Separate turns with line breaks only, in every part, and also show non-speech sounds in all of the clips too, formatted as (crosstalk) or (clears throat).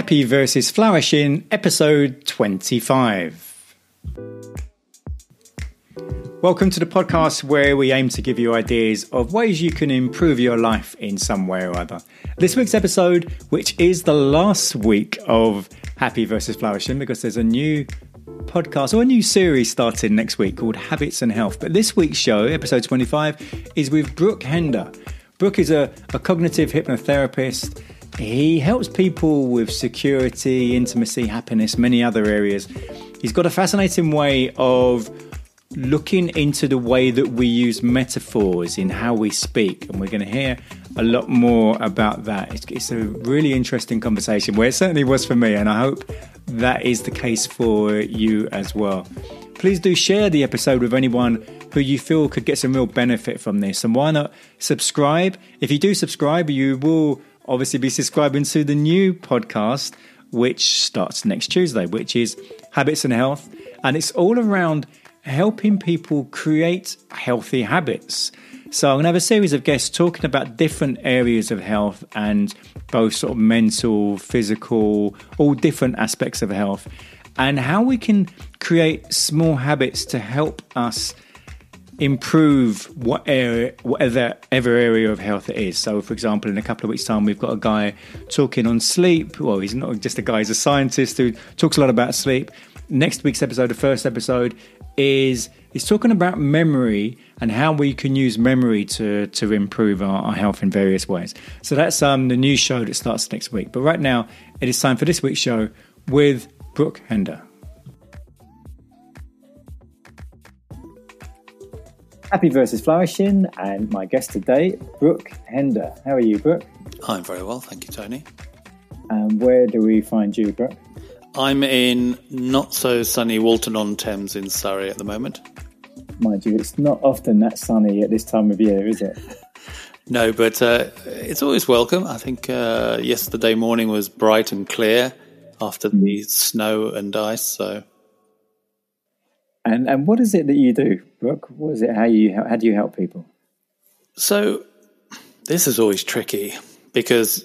Happy versus Flourishing, episode 25. Welcome to the podcast where we aim to give you ideas of ways you can improve your life in some way or other. This week's episode, which is the last week of Happy versus Flourishing, because there's a new podcast or a new series starting next week called Habits and Health. But this week's show, episode 25, is with Brooke Hender. Brooke is a, a cognitive hypnotherapist. He helps people with security, intimacy, happiness, many other areas. He's got a fascinating way of looking into the way that we use metaphors in how we speak, and we're going to hear a lot more about that. It's, it's, a really interesting conversation, where it certainly was for me, and I hope that is the case for you as well. Please do share the episode with anyone who you feel could get some real benefit from this, and why not subscribe? If you do subscribe, you will obviously be subscribing to the new podcast, which starts next Tuesday, which is Habits and Health, and it's all around helping people create healthy habits. So I'm going to have a series of guests talking about different areas of health and both sort of mental, physical, all different aspects of health and how we can create small habits to help us improve what area, whatever ever area of health it is. So, for example, in a couple of weeks' time, we've got a guy talking on sleep. Well, he's not just a guy; he's a scientist who talks a lot about sleep. Next week's episode, the first episode, is is talking about memory and how we can use memory to to improve our, our health in various ways. So that's um, the new show that starts next week. But right now, it is time for this week's show with Brooke Hender. Happy versus Flourishing, and my guest today, Brooke Hender. How are you, Brooke?
I'm very well, thank you, Tony.
And where do we find you, Brooke?
I'm in not so sunny Walton on Thames in Surrey at the moment.
Mind you, it's not often that sunny at this time of year, is it? (laughs)
no, but uh, it's always welcome. I think uh, yesterday morning was bright and clear after the mm. snow and ice. So,
and and what is it that you do, Brooke? What is it? How you how do you help people?
So, this is always tricky because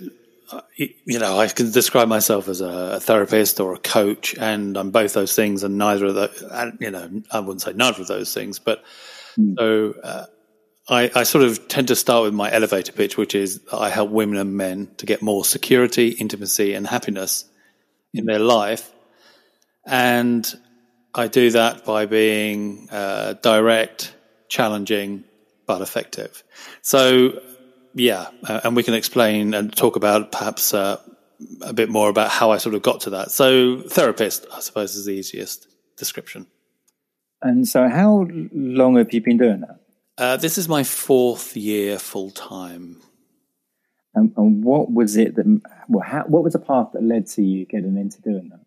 you know, I can describe myself as a, therapist or a coach, and I'm both those things, and neither of those. You know, I wouldn't say neither of those things, but mm. so uh, I, I, sort of tend to start with my elevator pitch, which is I help women and men to get more security, intimacy, and happiness in their life, and I do that by being uh, direct, challenging, but effective. So yeah, uh, and we can explain and talk about perhaps uh, a bit more about how I sort of got to that. So, therapist, I suppose, is the easiest description.
And so, how long have you been doing that?
Uh, this is my fourth year full time.
And, and, what was it that? Well, how, what was the path that led to you getting into doing that?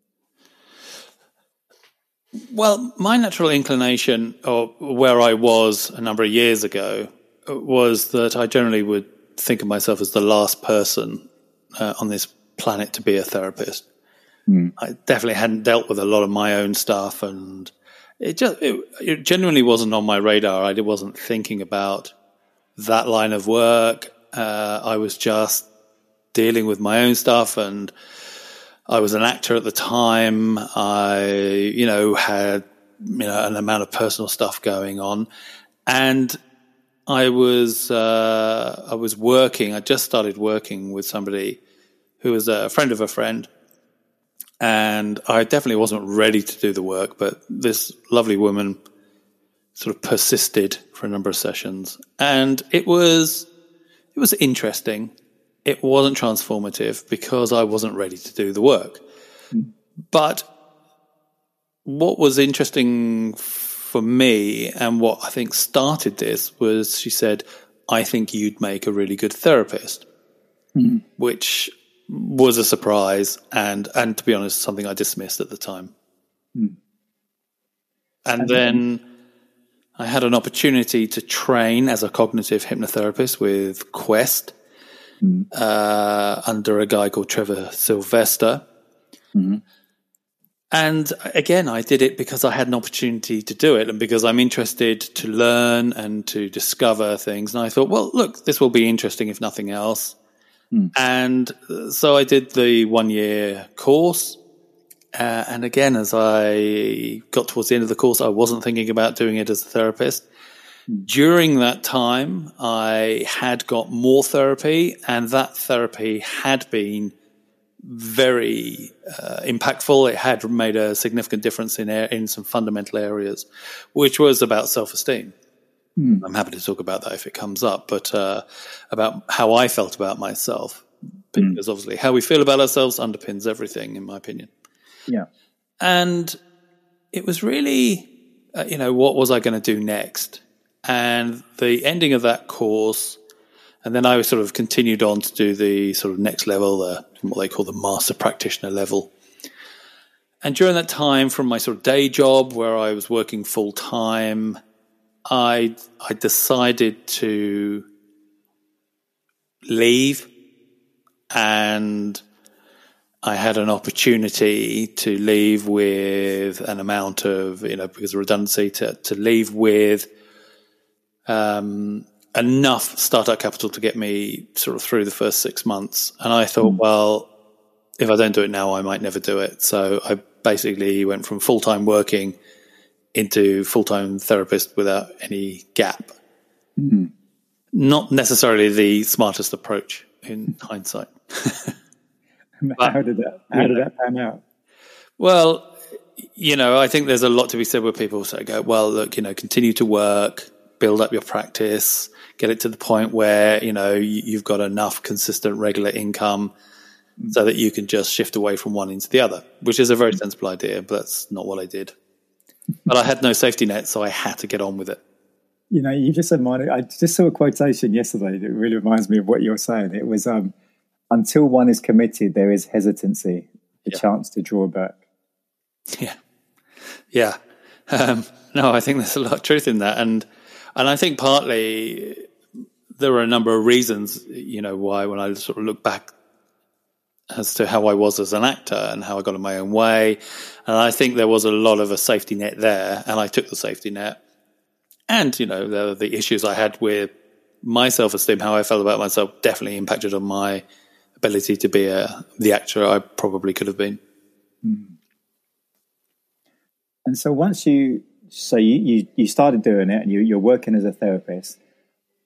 Well, my natural inclination, or where I was a number of years ago, was that I generally would think of myself as the last person uh, on this planet to be a therapist. Mm. I definitely hadn't dealt with a lot of my own stuff, and it just it, it genuinely wasn't on my radar. I wasn't thinking about that line of work. Uh, I was just dealing with my own stuff, and I was an actor at the time. I, you know, had you know an amount of personal stuff going on, and I was uh, I was working. I just started working with somebody who was a friend of a friend, and I definitely wasn't ready to do the work. But this lovely woman sort of persisted for a number of sessions, and it was it was interesting. It wasn't transformative because I wasn't ready to do the work. Mm. But what was interesting for me, and what I think started this was she said, I think you'd make a really good therapist, mm. which was a surprise and, and to be honest, something I dismissed at the time. Mm. And, and then I had an opportunity to train as a cognitive hypnotherapist with Quest uh, under a guy called Trevor Silvester. Mm-hmm. And again, I did it because I had an opportunity to do it and because I'm interested to learn and to discover things. And I thought, well, look, this will be interesting if nothing else. Mm. And so I did the one year course. Uh, and again, as I got towards the end of the course, I wasn't thinking about doing it as a therapist. During that time, I had got more therapy, and that therapy had been very uh, impactful. It had made a significant difference in in some fundamental areas, which was about self esteem. Mm. I'm happy to talk about that if it comes up, but uh, about how I felt about myself, hmm. because mm. obviously how we feel about ourselves underpins everything, in my opinion.
Yeah,
and it was really, uh, you know, what was I going to do next? And the ending of that course and then I sort of continued on to do the sort of next level, the, what they call the master practitioner level. And during that time, from my sort of day job where I was working full time, I I decided to leave, and I had an opportunity to leave with an amount of you know because of redundancy to to leave with um, enough startup capital to get me sort of through the first six months. And I thought, mm. well, if I don't do it now, I might never do it. So I basically went from full time working into full time therapist without any gap. Mm. Not necessarily the smartest approach in hindsight.
but, (laughs) (laughs) how did that how did that pan out?
Well, you know, I think there's a lot to be said where people say, "Go well, look, you know, continue to work, build up your practice, get it to the point where you know you've got enough consistent regular income so that you can just shift away from one into the other, which is a very sensible idea, but that's not what I did. but I had no safety net, so I had to get on with it.
You know, you just said mine. I just saw a quotation yesterday that really reminds me of what you're saying. It was, um, "Until one is committed, there is hesitancy, the yeah. chance to draw back."
Yeah, yeah. (laughs) Um, no, I think there's a lot of truth in that, and and I think partly there were a number of reasons, you know, why when I sort of look back as to how I was as an actor and how I got in my own way. And I think there was a lot of a safety net there, and I took the safety net. And, you know, the, the issues I had with my self esteem, how I felt about myself, definitely impacted on my ability to be a, the actor I probably could have been. Hmm.
And so once you, so you, you, you started doing it and you, you're working as a therapist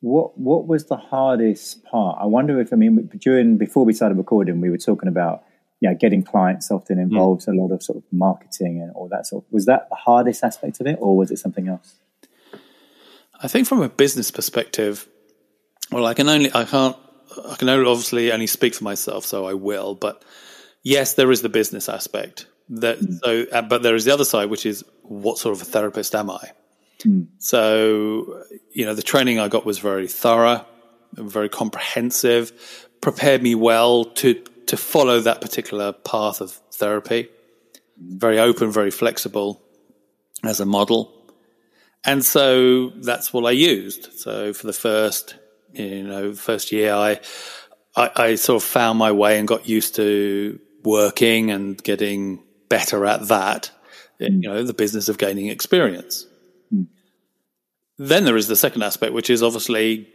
what what was the hardest part? I wonder if I mean during before we started recording, we were talking about yeah, getting clients often hmm. involves mm. a lot of sort of marketing and all that sort. Of, was that the hardest aspect of it, or was it something else?
I think from a business perspective, well, I can only I can't I can only obviously only speak for myself, so I will. But yes, there is the business aspect. That mm. so, uh, but there is the other side, which is what sort of a therapist am I? Mm. So, you know, the training I got was very thorough, very comprehensive, prepared me well to to follow that particular path of therapy. Very open, very flexible as a model. And so that's what I used. So for the first, you know, first year, I, I, I sort of found my way and got used to working and getting better at that. Mm. You know, the business of gaining experience. Then there is the second aspect, which is obviously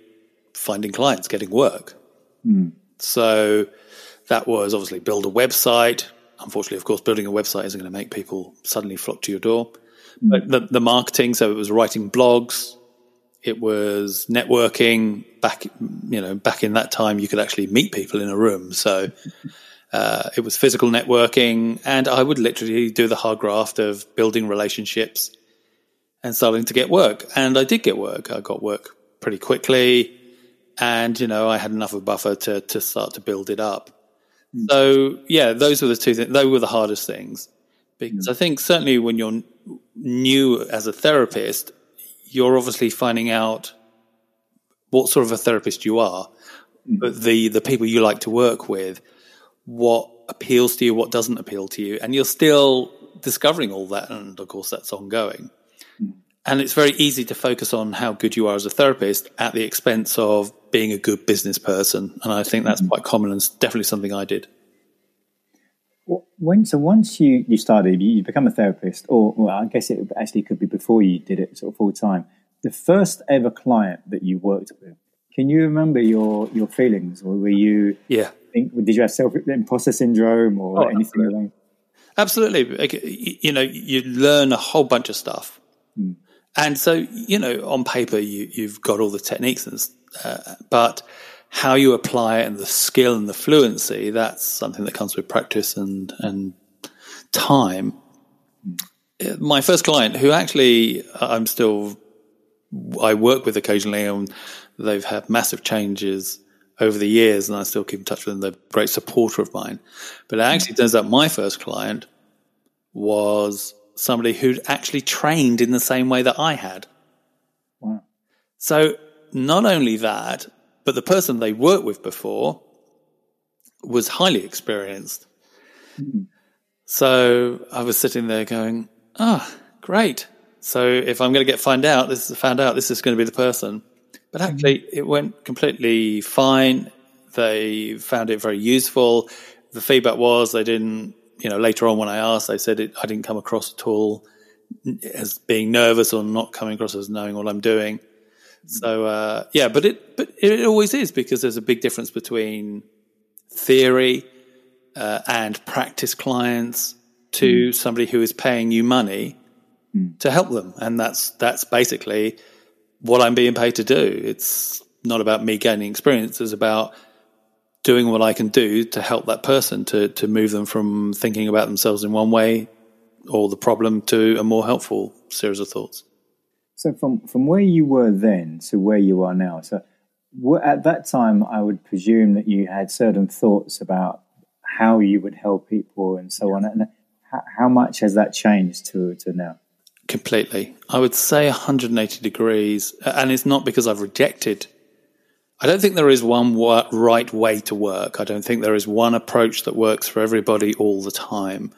finding clients, getting work. Mm. So that was obviously build a website. Unfortunately, of course, building a website isn't going to make people suddenly flock to your door. Mm. But the, the marketing, so it was writing blogs, it was networking. Back, you know, back in that time, you could actually meet people in a room. So (laughs) uh, it was physical networking, and I would literally do the hard graft of building relationships and starting to get work. And I did get work. I got work pretty quickly. And, you know, I had enough of a buffer to, to start to build it up. Mm. So, yeah, those were the two things. Those were the hardest things. Because mm. I think certainly when you're new as a therapist, you're obviously finding out what sort of a therapist you are, mm. but the, the people you like to work with, what appeals to you, what doesn't appeal to you. And you're still discovering all that. And of course, that's ongoing. And it's very easy to focus on how good you are as a therapist at the expense of being a good business person. And I think that's mm-hmm. quite common and definitely something I did.
When so once you, you started, you become a therapist, or well, I guess it actually could be before you did it sort of full time. The first ever client that you worked with, Can you remember your your feelings, or were you?
Yeah.
Think, did you have self imposter syndrome or
Oh,
anything like?
Absolutely. Like, y- You know, you learn a whole bunch of stuff. And so, you know, on paper, you, you've got all the techniques, and, uh, but how you apply it and the skill and the fluency, that's something that comes with practice and, and time. Uh, My first client, who actually I'm still, I work with occasionally, and they've had massive changes over the years, and I still keep in touch with them. They're a great supporter of mine. But it actually turns out my first client was somebody who'd actually trained in the same way that I had.
Wow.
So not only that, but the person they worked with before was highly experienced. So I was sitting there going, "Ah, great! So if I'm going to get find out, this is found out, this is going to be the person." But actually, it went completely fine. They found it very useful. The feedback was they didn't, you know, later on when I asked, they said it, I didn't come across at all as being nervous or not coming across as knowing what I'm doing. So uh, yeah, but it but it always is because there's a big difference between theory uh, and practice clients to somebody who is paying you money to help them, and that's that's basically what I'm being paid to do. It's not about me gaining experience; it's about doing what I can do to help that person to to move them from thinking about themselves in one way or the problem to a more helpful series of thoughts.
So from from where you were then to where you are now, so at that time, I would presume that you had certain thoughts about how you would help people and so on. And uh, how, how much has that changed to to now?
Completely. I would say 180 degrees. And it's not because I've rejected. I don't think there is one right way to work. I don't think there is one approach that works for everybody all the time.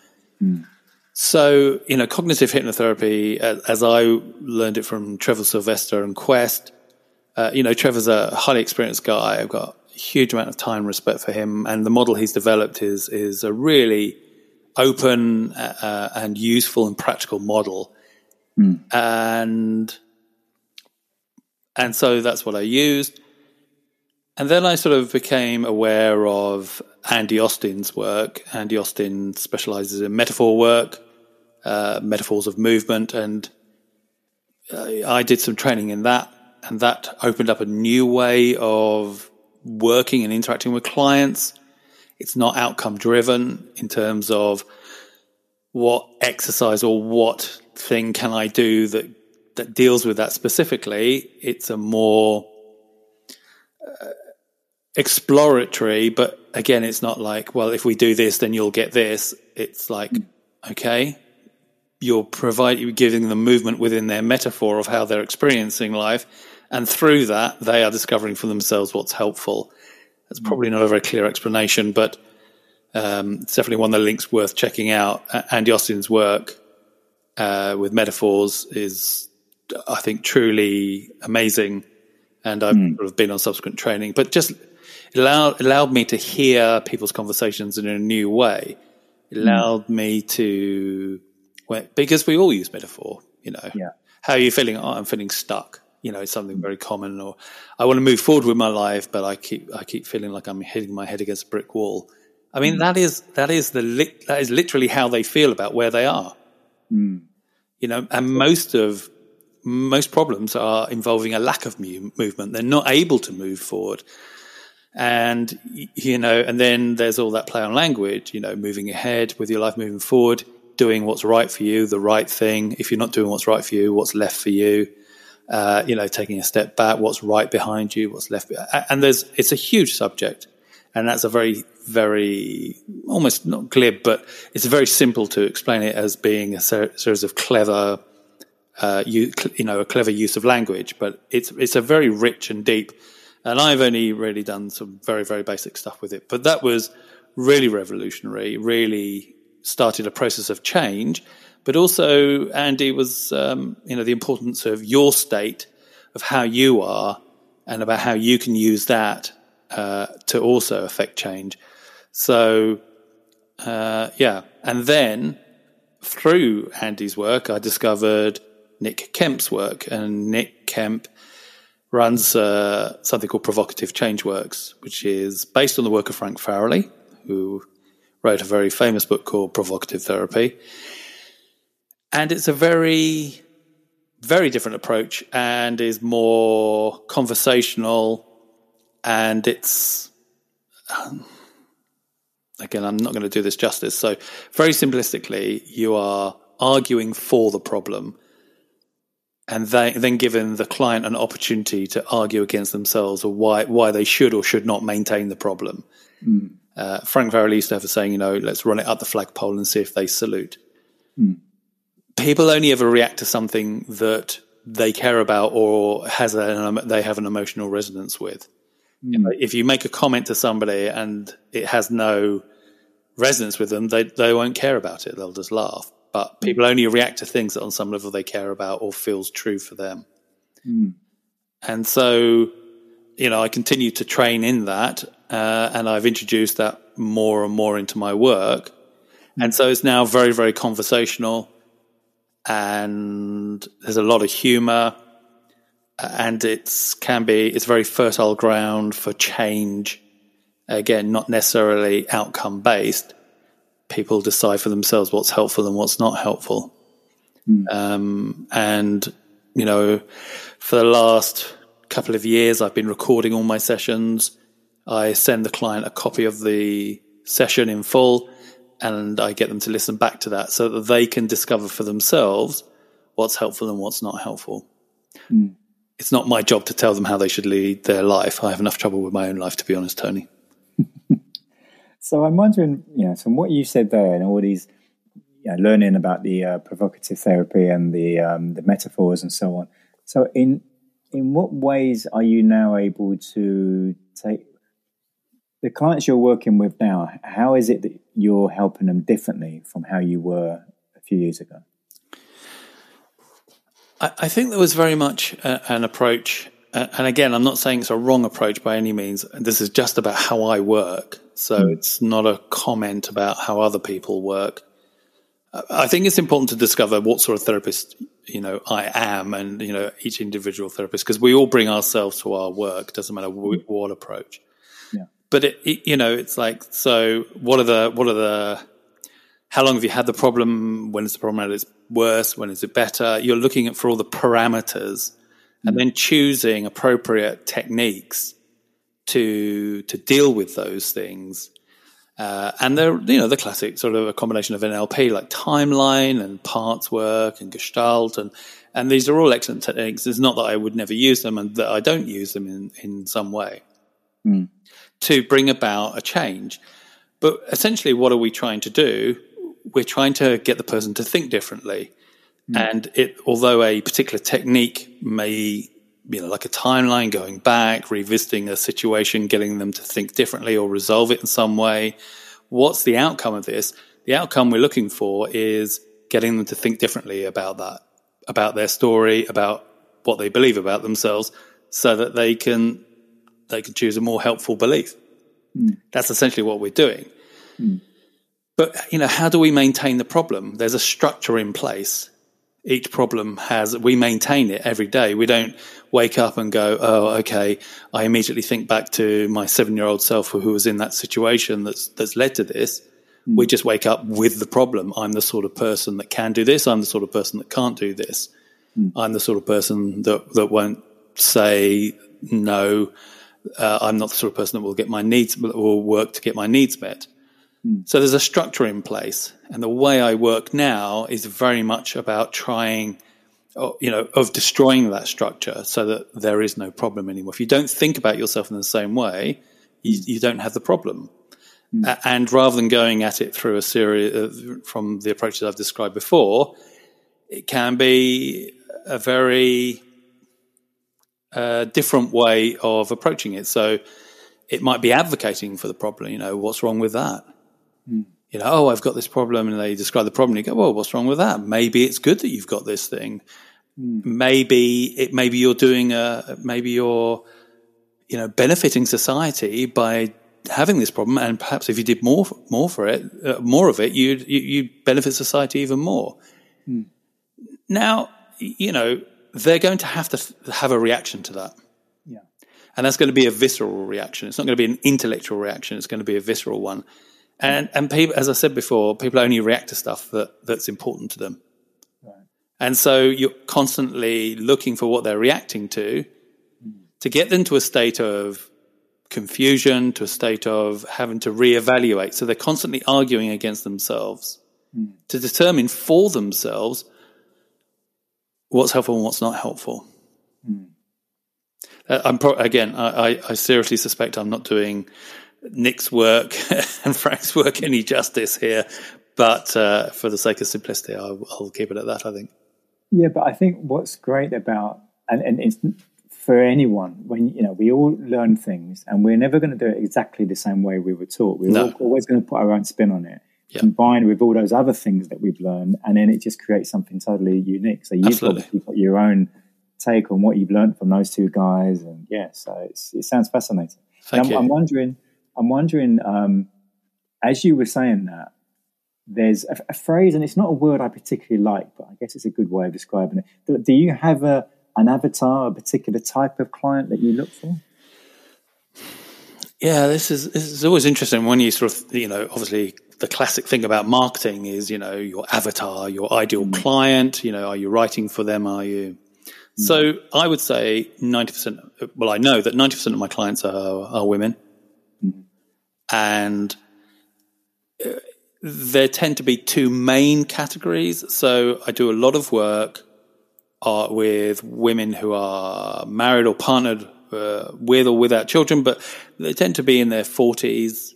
So, you know, cognitive hypnotherapy, as, as I learned it from Trevor Silvester and Quest, uh, you know, Trevor's a highly experienced guy. I've got a huge amount of time and respect for him. And the model he's developed is, is a really open uh, and useful and practical model and and so that's what I used. And then I sort of became aware of Andy Austin's work. Andy Austin specializes in metaphor work, uh, metaphors of movement, and uh, I did some training in that, and that opened up a new way of working and interacting with clients. It's not outcome driven in terms of what exercise or what thing can I do that that deals with that specifically. It's a more uh, exploratory, but again, it's not like, well, if we do this, then you'll get this. It's like, okay, you're providing, you're giving them movement within their metaphor of how they're experiencing life, and through that, they are discovering for themselves what's helpful. That's probably not a very clear explanation, but um, it's definitely one of the links worth checking out. Andy Austin's work uh, with metaphors is, I think, truly amazing. And I've hmm. sort of been on subsequent training, but just allowed, allowed me to hear people's conversations in a new way. It allowed me to, because we all use metaphor, you know.
Yeah.
How are you feeling? Oh, I'm feeling stuck. You know, it's something hmm. very common. Or I want to move forward with my life, but I keep I keep feeling like I'm hitting my head against a brick wall. I mean, that is that is the that is literally how they feel about where they are. You know, and most of most problems are involving a lack of mu- movement. They're not able to move forward, and you know, and then there's all that play on language. You know, moving ahead with your life, moving forward, doing what's right for you, the right thing. If you're not doing what's right for you, what's left for you? Uh, you know, taking a step back, what's right behind you, what's left, and there's it's a huge subject, and that's a very very almost not glib, but it's very simple to explain it as being a ser- series of clever, uh, you, you know, a clever use of language. But it's it's a very rich and deep, and I've only really done some very very basic stuff with it. But that was really revolutionary. Really started a process of change. But also, Andy was, um, you know, the importance of your state, of how you are, and about how you can use that uh, to also affect change. So, uh, yeah. And then through Andy's work, I discovered Nick Kemp's work. And Nick Kemp runs uh, something called Provocative Change Works, which is based on the work of Frank Farrelly, who wrote a very famous book called Provocative Therapy. And it's a very, very different approach and is more conversational. And it's, um, again, I'm not going to do this justice. So, very simplistically, you are arguing for the problem and they, then given the client an opportunity to argue against themselves or why why they should or should not maintain the problem. Mm. Uh, Frank Farrelly used to have a saying, you know, let's run it up the flagpole and see if they salute. Mm. People only ever react to something that they care about or has they have an emotional resonance with. Mm. You know, if you make a comment to somebody and it has no resonance with them, they they won't care about it. They'll just laugh but people only react to things that on some level they care about or feels true for them. Mm. And so, you know, I continue to train in that, uh, and I've introduced that more and more into my work. Mm. And so it's now very, very conversational, and there's a lot of humor, and it's can be it's very fertile ground for change. Again, not necessarily outcome based, people decide for themselves what's helpful and what's not helpful. Mm. Um, and, you know, for the last couple of years, I've been recording all my sessions. I send the client a copy of the session in full and I get them to listen back to that so that they can discover for themselves what's helpful and what's not helpful. Mm. It's not my job to tell them how they should lead their life. I have enough trouble with my own life, to be honest, Tony. (laughs)
So I'm wondering, you know, from what you said there and all these, you know, learning about the uh, provocative therapy and the um, the metaphors and so on. So in in what ways are you now able to take the clients you're working with now? How is it that you're helping them differently from how you were a few years ago?
I, I think there was very much uh, an approach and again, I'm not saying it's a wrong approach by any means. This is just about how I work. So mm. it's not a comment about how other people work. I think it's important to discover what sort of therapist, you know, I am and, you know, each individual therapist, because we all bring ourselves to our work. Doesn't matter what, what approach. Yeah. But it, it, you know, it's like, so what are the, what are the, how long have you had the problem? When is the problem at its worse? When is it better? You're looking at for all the parameters and then choosing appropriate techniques to to deal with those things. Uh, and they're you know the classic sort of a combination of NLP like timeline and parts work and Gestalt and and these are all excellent techniques. It's not that I would never use them and that I don't use them in in some way mm. to bring about a change. But essentially, what are we trying to do? We're trying to get the person to think differently. Mm. And it, although a particular technique may, you know, like a timeline going back, revisiting a situation, getting them to think differently or resolve it in some way, what's the outcome of this? The outcome we're looking for is getting them to think differently about that, about their story, about what they believe about themselves, so that they can they can choose a more helpful belief. Mm. That's essentially what we're doing. Mm. But you know, how do we maintain the problem? There's a structure in place each problem has, we maintain it every day. We don't wake up and go, oh, okay, I immediately think back to my seven year old self who was in that situation that's, that's led to this. Mm. We just wake up with the problem. I'm the sort of person that can do this. I'm the sort of person that can't do this. Mm. I'm the sort of person that, that won't say no. Uh, I'm not the sort of person that will get my needs, will work to get my needs met. So there's a structure in place. And the way I work now is very much about trying, uh, you know, of destroying that structure so that there is no problem anymore. If you don't think about yourself in the same way, you, you don't have the problem. Mm. And rather than going at it through a series of, from the approaches I've described before, it can be a very uh, different way of approaching it. So it might be advocating for the problem. You know, what's wrong with that? Mm. You know, oh, I've got this problem, and they describe the problem. And you go, well, what's wrong with that? Maybe it's good that you've got this thing. Mm. Maybe it. Maybe you're doing a. Maybe you're, you know, benefiting society by having this problem, and perhaps if you did more more for it, uh, more of it, you'd you, you benefit society even more. Mm. Now, you know, they're going to have to f- have a reaction to that. And that's going to be a visceral reaction. It's not going to be an intellectual reaction. It's going to be a visceral one. And, and people, as I said before, people only react to stuff that, that's important to them. Right. And so you're constantly looking for what they're reacting to to get them to a state of confusion, to a state of having to reevaluate. So they're constantly arguing against themselves mm. to determine for themselves what's helpful and what's not helpful. Mm. Uh, I'm pro- again, I, I, seriously suspect I'm not doing Nick's work (laughs) and Frank's work any justice here, but uh, for the sake of simplicity, I'll, I'll, keep it at that. I think.
Yeah, but I think what's great about and, and it's for anyone when you know we all learn things, and we're never going to do it exactly the same way we were taught. We're no. always going to put our own spin on it. Combined with all those other things that we've learned, and then it just creates something totally unique. So you've Absolutely. obviously got your own take on what you've learned from those two guys, and yeah, so it sounds fascinating.
Thank I'm, you.
I'm wondering, I'm wondering, um, as you were saying that, there's a, a, phrase, and it's not a word I particularly like, but I guess it's a good way of describing it. Do, you have a an avatar, a particular type of client that you look for?
Yeah, this is this is always interesting when you sort of you know obviously the classic thing about marketing is, you know, your avatar, your ideal mm. client, you know, are you writing for them? Are you? Mm. So I would say 90%, well, I know that 90% of my clients are, are women. And uh, there tend to be two main categories. So I do a lot of work uh, with women who are married or partnered uh, with or without children, but they tend to be in their 40s,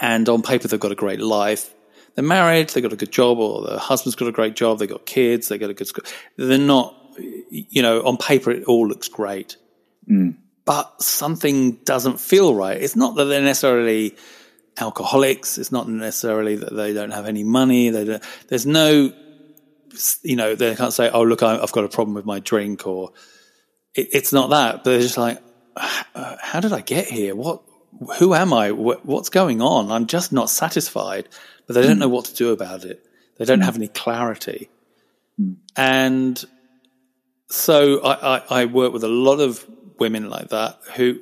and on paper they've got a great life. They're married, they've got a good job, or the husband's got a great job, they've got kids, they've got a good school. They're not, you know, on paper it all looks great. Mm. But something doesn't feel right. It's not that they're necessarily alcoholics. It's not necessarily that they don't have any money. there's no, you know, they can't say, oh, look, I've got a problem with my drink or it, it's not that. But they're just like, uh, how did I get here? What, who am I? What's going on? I'm just not satisfied, but they don't know what to do about it. They don't have any clarity. Hmm. And so I, I, I, work with a lot of women like that who,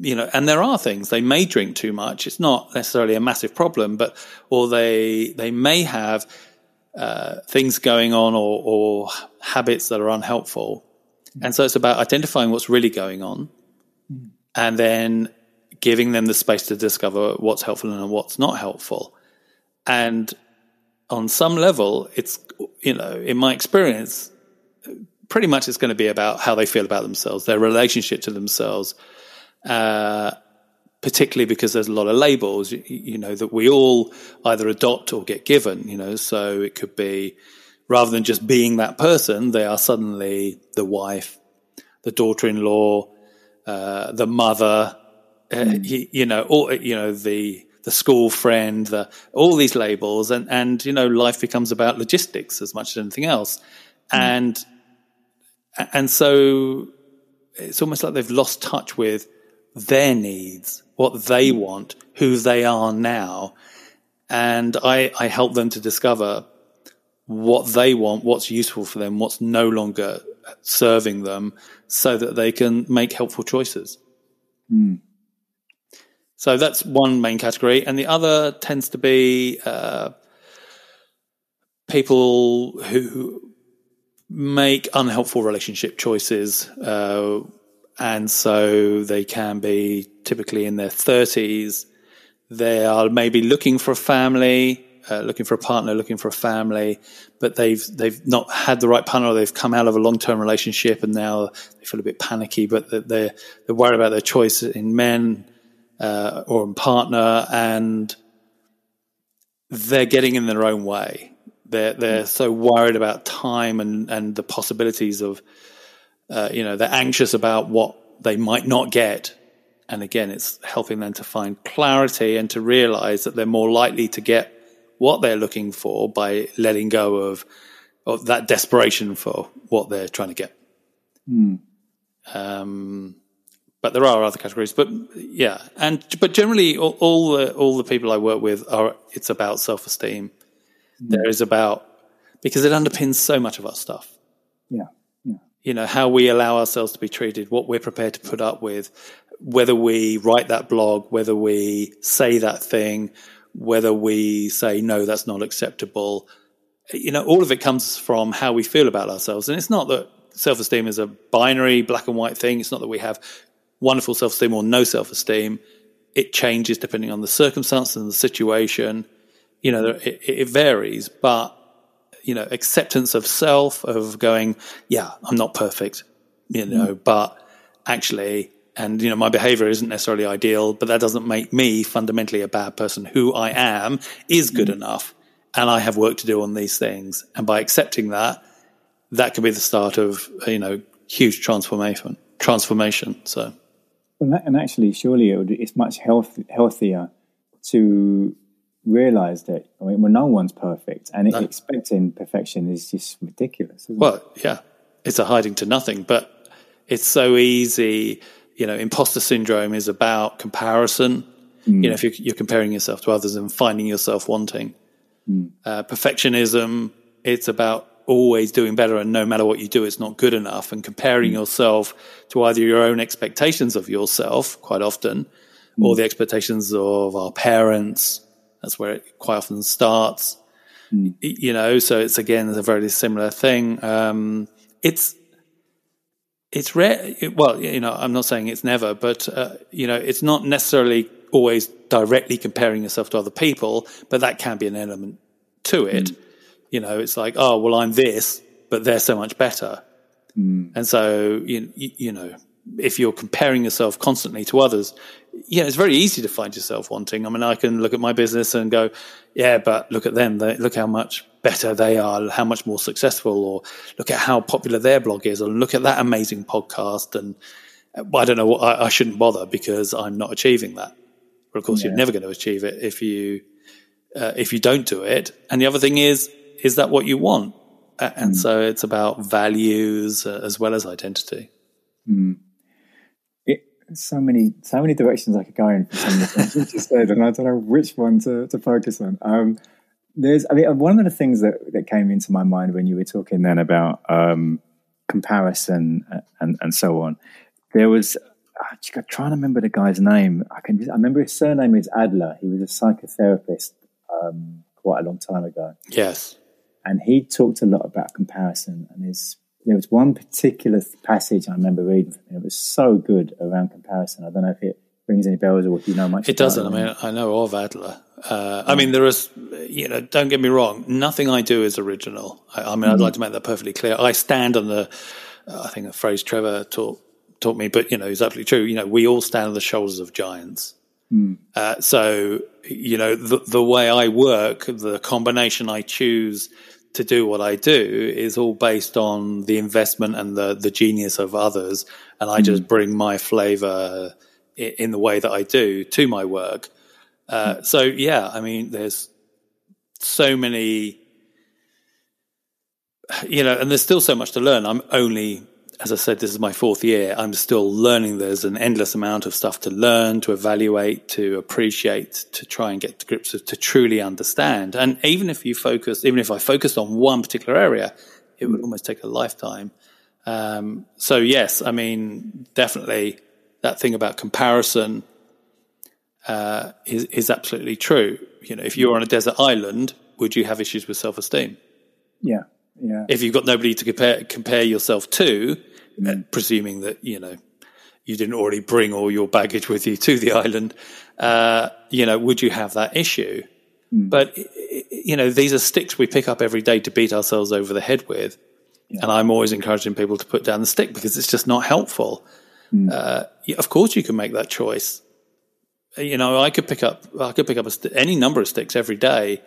you know, and there are things they may drink too much. It's not necessarily a massive problem, but, or they, they may have, uh, things going on or, or habits that are unhelpful. And so it's about identifying what's really going on and then giving them the space to discover what's helpful and what's not helpful. And on some level, it's, you know, in my experience, pretty much it's going to be about how they feel about themselves, their relationship to themselves, uh, particularly because there's a lot of labels, you, you, know, that we all either adopt or get given, you know, so it could be rather than just being that person, they are suddenly the wife, the daughter in law, uh, the mother, mm. you know, or you know the the school friend, the, all these labels, and and you know, life becomes about logistics as much as anything else, mm. and and so it's almost like they've lost touch with their needs, what they hmm. want, who they are now, and I I help them to discover what they want, what's useful for them, what's no longer serving them, so that they can make helpful choices. Mm. So that's one main category, and the other tends to be uh, people who make unhelpful relationship choices, uh, and so they can be typically in their thirties. They are maybe looking for a family, uh, looking for a partner, looking for a family, but they've they've not had the right partner. Or they've come out of a long term relationship, and now they feel a bit panicky. But they're they're worried about their choice in men uh, or in partner, and they're getting in their own way. They're they're so worried about time and and the possibilities of, uh, you know, they're anxious about what they might not get. And again, it's helping them to find clarity and to realize that they're more likely to get what they're looking for by letting go of, of that desperation for what they're trying to get. Mm. Um, but there are other categories. But yeah, and but generally, all, all the all the people I work with are it's about self esteem. Mm. There is about because it underpins so much of our stuff.
Yeah, yeah.
You know, how we allow ourselves to be treated, what we're prepared to put up with, whether we write that blog, whether we say that thing, whether we say, no, that's not acceptable. You know, all of it comes from how we feel about ourselves. And it's not that self esteem is a binary black and white thing. It's not that we have wonderful self esteem or no self esteem. It changes depending on the circumstance and the situation. You know, it, it varies, but you know, acceptance of self, of going, yeah, I'm not perfect, you know, mm. but actually, and you know, my behavior isn't necessarily ideal, but that doesn't make me fundamentally a bad person. Who I am is good mm. enough, and I have work to do on these things. And by accepting that, that could be the start of you know huge transformation. Transformation. So,
and actually, surely it would, it's much health, healthier to realize that I mean, well, no one's perfect, and no. expecting perfection is just ridiculous.
well,
it?
yeah, it's a hiding to nothing, but it's so easy. You know, imposter syndrome is about comparison. Mm. You know, if you're, you're, comparing yourself to others and finding yourself wanting. Mm. Uh, perfectionism, it's about always doing better and no matter what you do it's not good enough and comparing mm. yourself to either your own expectations of yourself quite often mm. or the expectations of our parents that's where it quite often starts mm. you know so it's again a very similar thing um, it's it's rare well you know i'm not saying it's never but uh, you know it's not necessarily always directly comparing yourself to other people but that can be an element to it mm. You know, it's like, oh, well, I'm this, but they're so much better. Mm. And so, you, you know, if you're comparing yourself constantly to others, yeah, it's very easy to find yourself wanting. I mean, I can look at my business and go, yeah, but look at them. They, look how much better they are, how much more successful, or look at how popular their blog is, or look at that amazing podcast. And I don't know, I, I shouldn't bother because I'm not achieving that. But of course, yeah. you're never going to achieve it if you uh, if you don't do it. And the other thing is, is that what you want? And mm. so it's about values uh, as well as identity.
Mm. So many, so many directions I could go in for some of the things you just said, and I don't know which one to, to focus on. Um, there's, I mean, one of the things that, that came into my mind when you were talking then about um, comparison and, and so on. There was, I'm trying to remember the guy's name. I can, I remember his surname is Adler. He was a psychotherapist um, quite a long time ago.
Yes
and he talked a lot about comparison. And his, there was one particular passage I remember reading from him. It was so good around comparison. I don't know if it rings any bells or if you know much.
It doesn't. It. I mean, I know of Adler. Uh, I mean, there is, you know, don't get me wrong. Nothing I do is original. I, I mean, mm-hmm. I'd like to make that perfectly clear. I stand on the, uh, I think a phrase Trevor taught taught me, but you know, it's absolutely true. You know, we all stand on the shoulders of giants. Mm. Uh, so, you know, the, the way I work, the combination I choose to do what I do is all based on the investment and the, the genius of others. And I mm. just bring my flavor in, in, the way that I do to my work. Uh, mm. So, yeah, I mean, there's so many, you know, and there's still so much to learn. I'm only as I said, this is my fourth year. I'm still learning. There's an endless amount of stuff to learn, to evaluate, to appreciate, to try and get to grips with, to truly understand. And even if you focus, even if I focused on one particular area, it would almost take a lifetime. Um, so yes, I mean, definitely that thing about comparison uh, is, is absolutely true. You know, if you're on a desert island, would you have issues with self-esteem?
Yeah. Yeah.
If you've got nobody to compare compare yourself to, mm. presuming that you know you didn't already bring all your baggage with you to the island, uh, you know, would you have that issue? Mm. But you know, these are sticks we pick up every day to beat ourselves over the head with, yeah. and I'm always encouraging people to put down the stick because it's just not helpful. Mm. Uh, of course, you can make that choice. You know, I could pick up I could pick up st- any number of sticks every day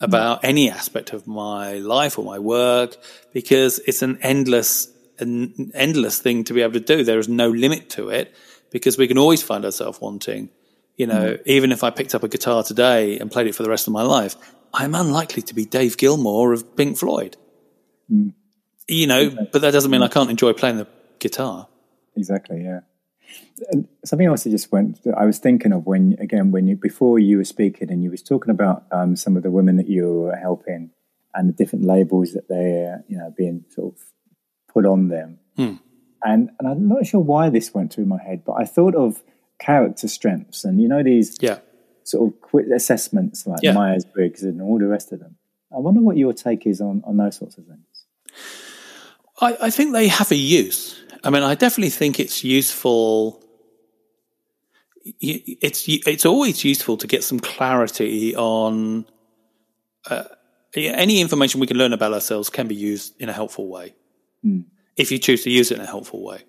about mm. any aspect of my life or my work because it's an endless an endless thing to be able to do. There is no limit to it because we can always find ourselves wanting. You know, mm. even if I picked up a guitar today and played it for the rest of my life, I'm unlikely to be Dave Gilmour of Pink Floyd. Mm. You know, okay. but that doesn't mean I can't enjoy playing the guitar.
Exactly. Yeah. And something else I just went. I was thinking of when again when you before you were speaking and you was talking about um, some of the women that you were helping and the different labels that they're you know being sort of put on them. And, and I'm not sure why this went through my head, but I thought of character strengths and, you know, these
Yeah.
sort of quick assessments like
Yeah.
Myers Briggs and all the rest of them. I wonder what your take is on, on those sorts of things.
I, I think they have a use. I mean, I definitely think it's useful. It's it's always useful to get some clarity on uh, any information we can learn about ourselves can be used in a helpful way. If you choose to use it in a helpful way.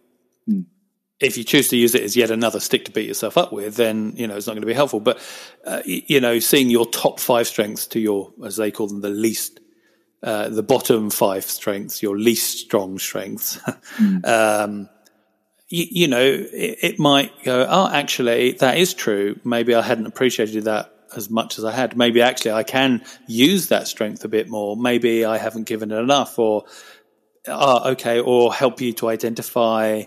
If you choose to use it as yet another stick to beat yourself up with, then you know it's not going to be helpful. But uh, you know, seeing your top five strengths to your, as they call them, the least uh, the bottom five strengths, your least strong strengths, (laughs) um, you, you know, it, it might go, oh, actually, that is true. Maybe I hadn't appreciated that as much as I had. Maybe actually I can use that strength a bit more. Maybe I haven't given it enough or, oh, okay, or help you to identify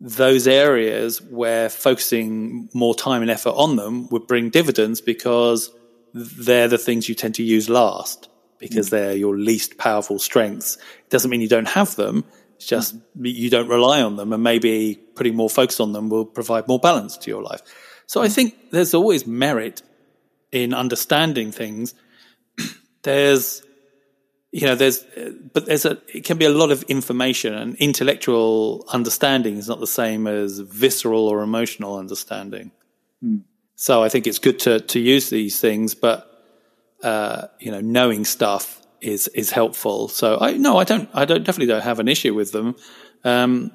those areas where focusing more time and effort on them would bring dividends because they're the things you tend to use last because mm. they're your least powerful strengths. It doesn't mean you don't have them. It's just mm. you don't rely on them and maybe putting more focus on them will provide more balance to your life. So I mm. think there's always merit in understanding things. (clears throat) there's, you know, there's, but there's a, it can be a lot of information and intellectual understanding is not the same as visceral or emotional understanding. So I think it's good to, to use these things, but, uh, you know, knowing stuff is, is helpful. So I, no, I don't, I don't, definitely don't have an issue with them. Um,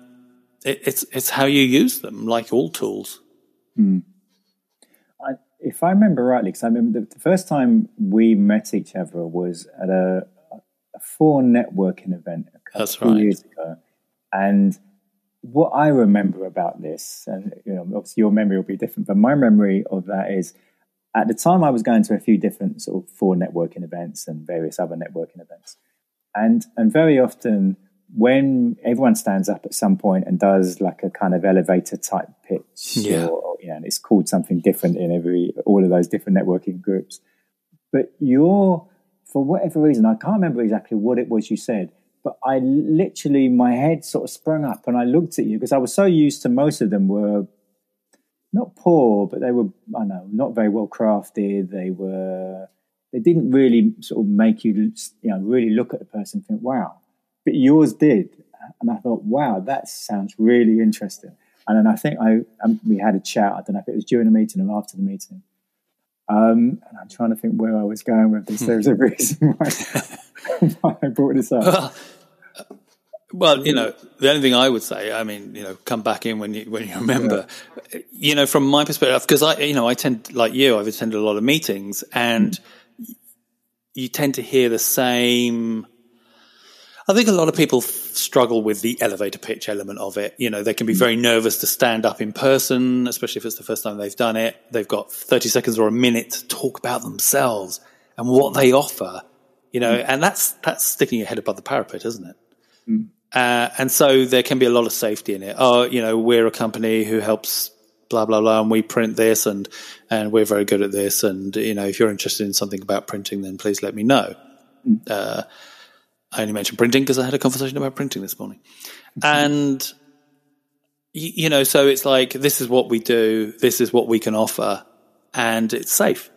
it, it's, it's how you use them, like all tools.
I, if I remember rightly, because I remember the, the first time we met each other was at a, a 4Networking event a couple
right.
years ago, and what I remember about this, and you know, obviously your memory will be different, but my memory of that is at the time I was going to a few different sort of 4Networking events and various other networking events, and and very often when everyone stands up at some point and does like a kind of elevator type pitch,
Yeah.
or, you know, and it's called something different in every all of those different networking groups. But you're, for whatever reason, I can't remember exactly what it was you said, but I literally my head sort of sprung up and I looked at you because I was so used to most of them were not poor, but they were I don't know not very well crafted. They were they didn't really sort of make you you know really look at the person and think wow, but yours did, and I thought wow that sounds really interesting. And then I think I um, we had a chat. I don't know if it was during the meeting or after the meeting. Um, and I'm trying to think where I was going with this. There's a reason why, (laughs) why I brought this up.
Well, you know, the only thing I would say, I mean, you know, come back in when you when you remember, you know, from my perspective, because I, you know, I tend like you, I've attended a lot of meetings, and you tend to hear the same. I think a lot of people f- struggle with the elevator pitch element of it. You know, they can be very nervous to stand up in person, especially if it's the first time they've done it. They've got 30 seconds or a minute to talk about themselves and what they offer, you know, and that's, that's sticking your head above the parapet, isn't it? Uh, and so there can be a lot of safety in it. Oh, you know, we're a company who helps blah, blah, blah, and we print this and, and we're very good at this. And, you know, if you're interested in something about printing, then please let me know. Uh, I only mentioned printing because I had a conversation about printing this morning. And, you know, so it's like, this is what we do. This is what we can offer and it's safe.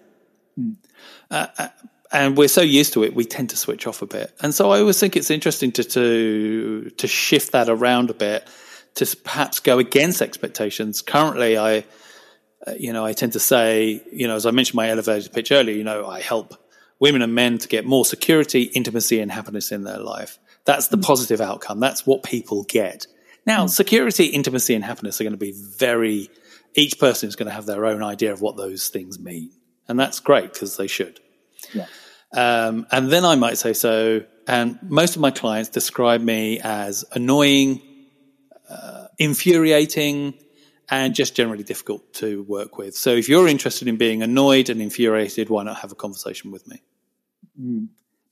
Uh, uh, and we're so used to it, we tend to switch off a bit. And so I always think it's interesting to, to, to shift that around a bit to perhaps go against expectations. Currently, I, uh, you know, I tend to say, you know, as I mentioned my elevator pitch earlier, you know, I help women and men to get more security, intimacy, and happiness in their life. That's the positive outcome. That's what people get. Now, security, intimacy, and happiness are going to be very, each person is going to have their own idea of what those things mean. And that's great because they should.
Yeah.
Um, and then I might say so. And most of my clients describe me as annoying, uh, infuriating, and just generally difficult to work with. So if you're interested in being annoyed and infuriated, why not have a conversation with me?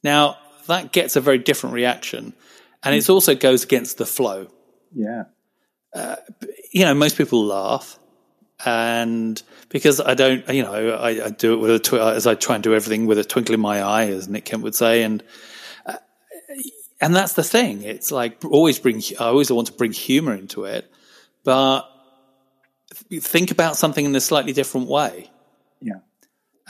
Now, that gets a very different reaction. And it also goes against the flow.
Yeah.
You know, most people laugh. And because I don't, you know, I, I do it with a twi- as I try and do everything with a twinkle in my eye, as Nick Kemp would say, and uh, and that's the thing. It's like always bring, I always want to bring humor into it, but think about something in a slightly different way.
Yeah.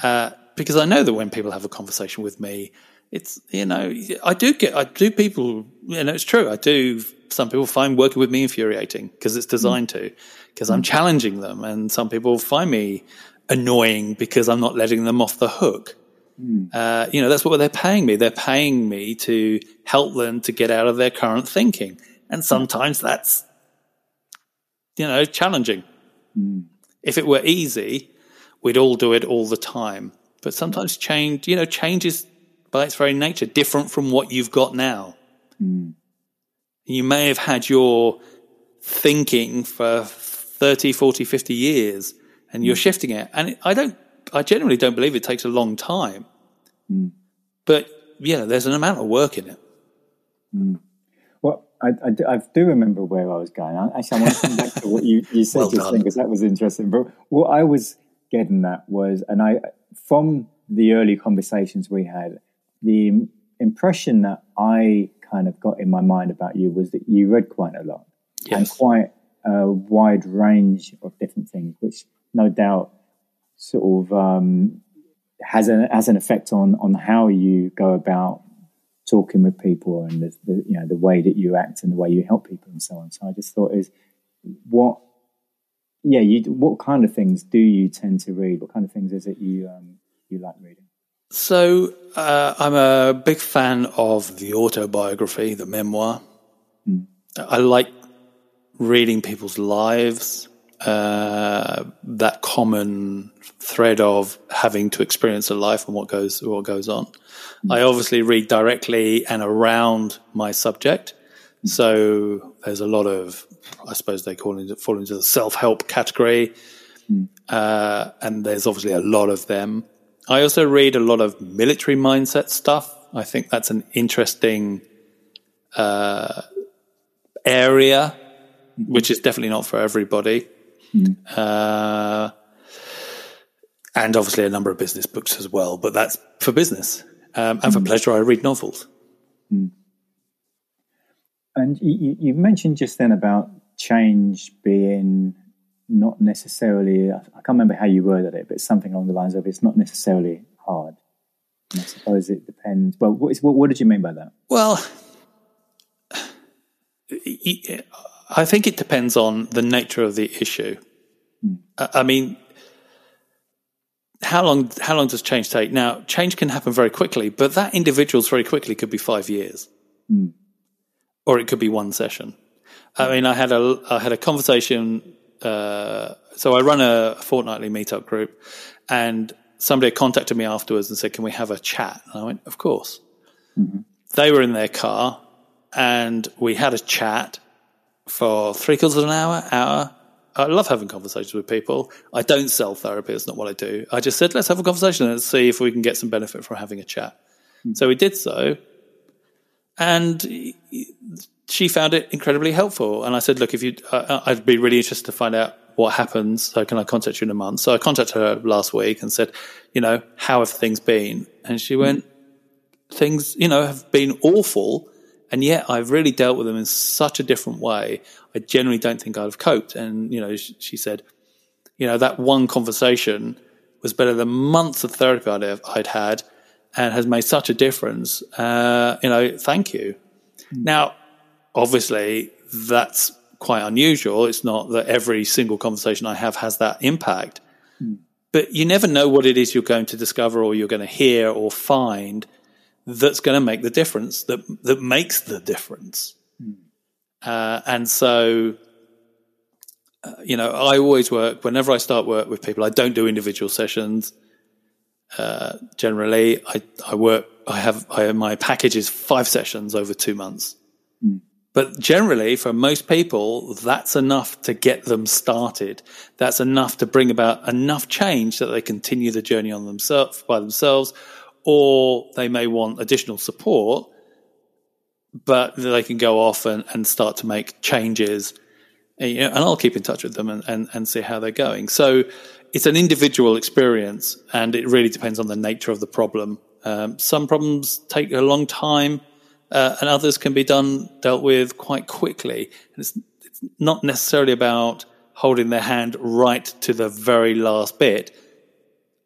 Uh, because I know that when people have a conversation with me, it's, you know, I do get, I do people, you know, it's true. I do, some people find working with me infuriating because it's designed mm. to, because I'm challenging them. And some people find me annoying because I'm not letting them off the hook. Mm. Uh, you know, that's what they're paying me. They're paying me to help them to get out of their current thinking. And sometimes that's, you know, challenging. Mm. If it were easy, we'd all do it all the time. But sometimes change, you know, change is by its very nature different from what you've got now. Mm. You may have had your thinking for 30, 40, 50 years and you're mm. shifting it. And I don't, I generally don't believe it takes a long time. Mm. But yeah, there's an amount of work in it.
Mm. I, I, I, do remember where I was going. Actually, I want to come back to what you, you said well just then because that was interesting. But what I was getting at was, and I, from the early conversations we had, the impression that I kind of got in my mind about you was that you read quite a lot yes. and quite a wide range of different things, which no doubt sort of um, has an has an effect on on how you go about talking with people and the, the, you know the way that you act and the way you help people and so on. So I just thought is what yeah you what kind of things do you tend to read? What kind of things is it you um, you like reading?
So uh, I'm a big fan of the autobiography, the memoir. Mm. I like reading people's lives uh, that common thread of having to experience a life and what goes what goes on. Mm. I obviously read directly and around my subject, mm. so there's a lot of I suppose they call it fall into the self help category, mm. uh, and there's obviously a lot of them. I also read a lot of military mindset stuff. I think that's an interesting uh, area, mm-hmm. which is definitely not for everybody. Mm. Uh, and obviously a number of business books as well, but that's for business. Um, and mm. for pleasure, I read novels. Mm.
And you, you, mentioned just then about change being not necessarily, I can't remember how you worded it, but something along the lines of it's not necessarily hard. And I suppose it depends. Well, what, is, what, what did you mean by that?
Well, (sighs) I think it depends on the nature of the issue. Mm. I mean, how long how long does change take? Now, change can happen very quickly, but that individual's very quickly could be five years, mm. or it could be one session. I mean, I had a I had a conversation. Uh, so I run a fortnightly meetup group, and somebody contacted me afterwards and said, "Can we have a chat?" And I went, "Of course." Mm-hmm. They were in their car, and we had a chat for three quarters of an hour, hour. I love having conversations with people. I don't sell therapy. It's not what I do. I just said, let's have a conversation and see if we can get some benefit from having a chat. Mm. So we did so. And she found it incredibly helpful. And I said, look, if you, uh, I'd be really interested to find out what happens. So can I contact you in a month? So I contacted her last week and said, you know, how have things been? And she went, things, you know, have been awful and yet I've really dealt with them in such a different way. I generally don't think I'd have coped. And, you know, she said, you know, that one conversation was better than months of therapy I'd, have, I'd had and has made such a difference. Uh, you know, thank you. Mm. Now, obviously, that's quite unusual. It's not that every single conversation I have has that impact. Mm. But you never know what it is you're going to discover or you're going to hear or find that's going to make the difference that that makes the difference. Mm. Uh, and so, uh, you know, I always work whenever I start work with people. I don't do individual sessions. Uh, generally, I I work. I have I my package is five sessions over two months. Mm. But generally, for most people, that's enough to get them started. That's enough to bring about enough change that they continue the journey on themselves by themselves, or they may want additional support, but they can go off and, and start to make changes. And, you know, and I'll keep in touch with them and, and, and see how they're going. So it's an individual experience and it really depends on the nature of the problem. Um, some problems take a long time. uh, and others can be done dealt with quite quickly. And it's, it's not necessarily about holding their hand right to the very last bit.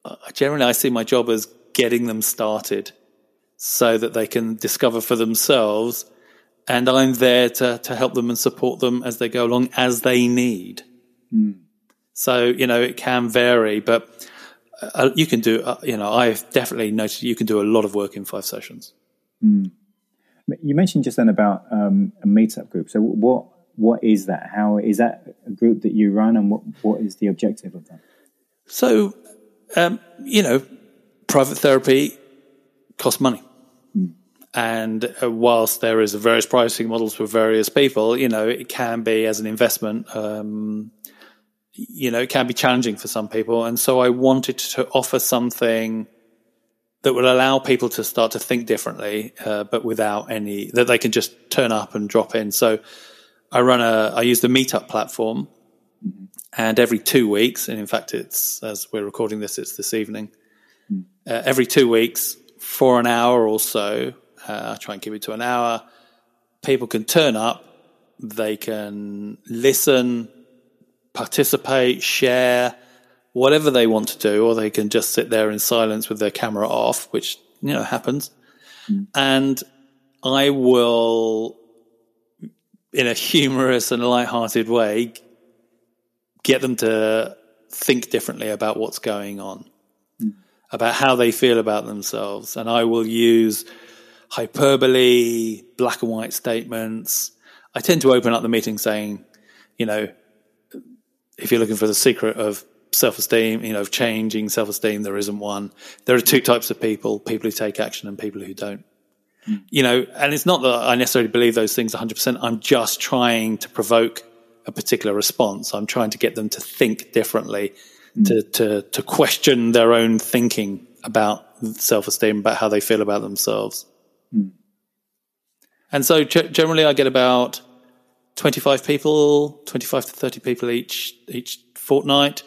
Uh, generally, I see my job as getting them started so that they can discover for themselves. And I'm there to, to help them and support them as they go along as they need. Mm. So, you know, it can vary, but uh, you can do, uh, you know, I've definitely noticed you can do a lot of work in five sessions. Mm.
You mentioned just then about um, a meetup group. So, what what is that? How is that a group that you run, and what what is the objective of that?
So, um, you know, private therapy costs money. Mm. And uh, whilst there is various pricing models for various people, you know, it can be as an investment, um, you know, it can be challenging for some people. And so I wanted to offer something that would allow people to start to think differently, uh, but without any, that they can just turn up and drop in. So I run a, I use the Meetup platform. Mm-hmm. And every two weeks, and in fact, it's as we're recording this, it's this evening. Mm. Uh, every two weeks, for an hour or so, uh, I try and keep it to an hour. People can turn up, they can listen, participate, share, whatever they want to do, or they can just sit there in silence with their camera off, which you know happens. Mm. And I will, in a humorous and light-hearted way, get them to think differently about what's going on. About how they feel about themselves, and I will use hyperbole, black and white statements. I tend to open up the meeting saying, you know, if you're looking for the secret of self-esteem, you know, of changing self-esteem, there isn't one. There are two types of people, people who take action and people who don't. Mm. You know, and it's not that I necessarily believe those things 100%. I'm just trying to provoke a particular response. I'm trying to get them to think differently, mm. to, to, to question their own thinking about self-esteem, about how they feel about themselves. Mm. And so generally I get about 25 people, 25 to 30 people each, each fortnight.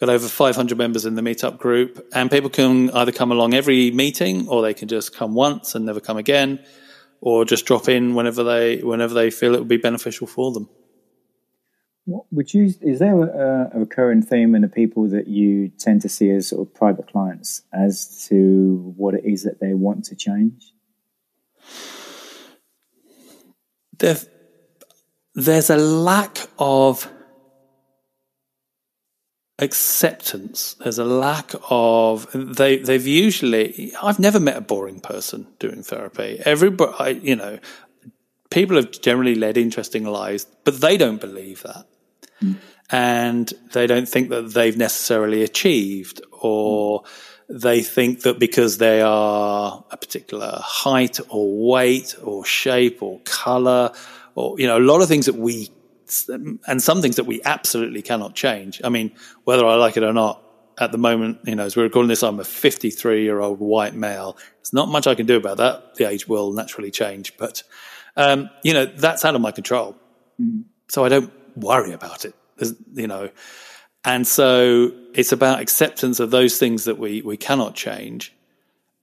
Got over 500 members in the meetup group and people can either come along every meeting or they can just come once and never come again or just drop in whenever they, whenever they feel it would be beneficial for them.
Is there a, a recurring theme in the people that you tend to see as sort of private clients as to what it is that they want to change?
There, there's a lack of acceptance. There's a lack of they. They've usually. I've never met a boring person doing therapy. Everybody, you know, people have generally led interesting lives, but they don't believe that. Mm. And they don't think that they've necessarily achieved, or mm. they think that because they are a particular height or weight or shape or color or, you know, a lot of things that we, and some things that we absolutely cannot change. I mean, whether I like it or not, at the moment, you know, as we're recording this, I'm a 53 year old white male. There's not much I can do about that. The age will naturally change, but, um, you know, that's out of my control. Mm. So I don't worry about it, There's, you know. And so it's about acceptance of those things that we, we cannot change.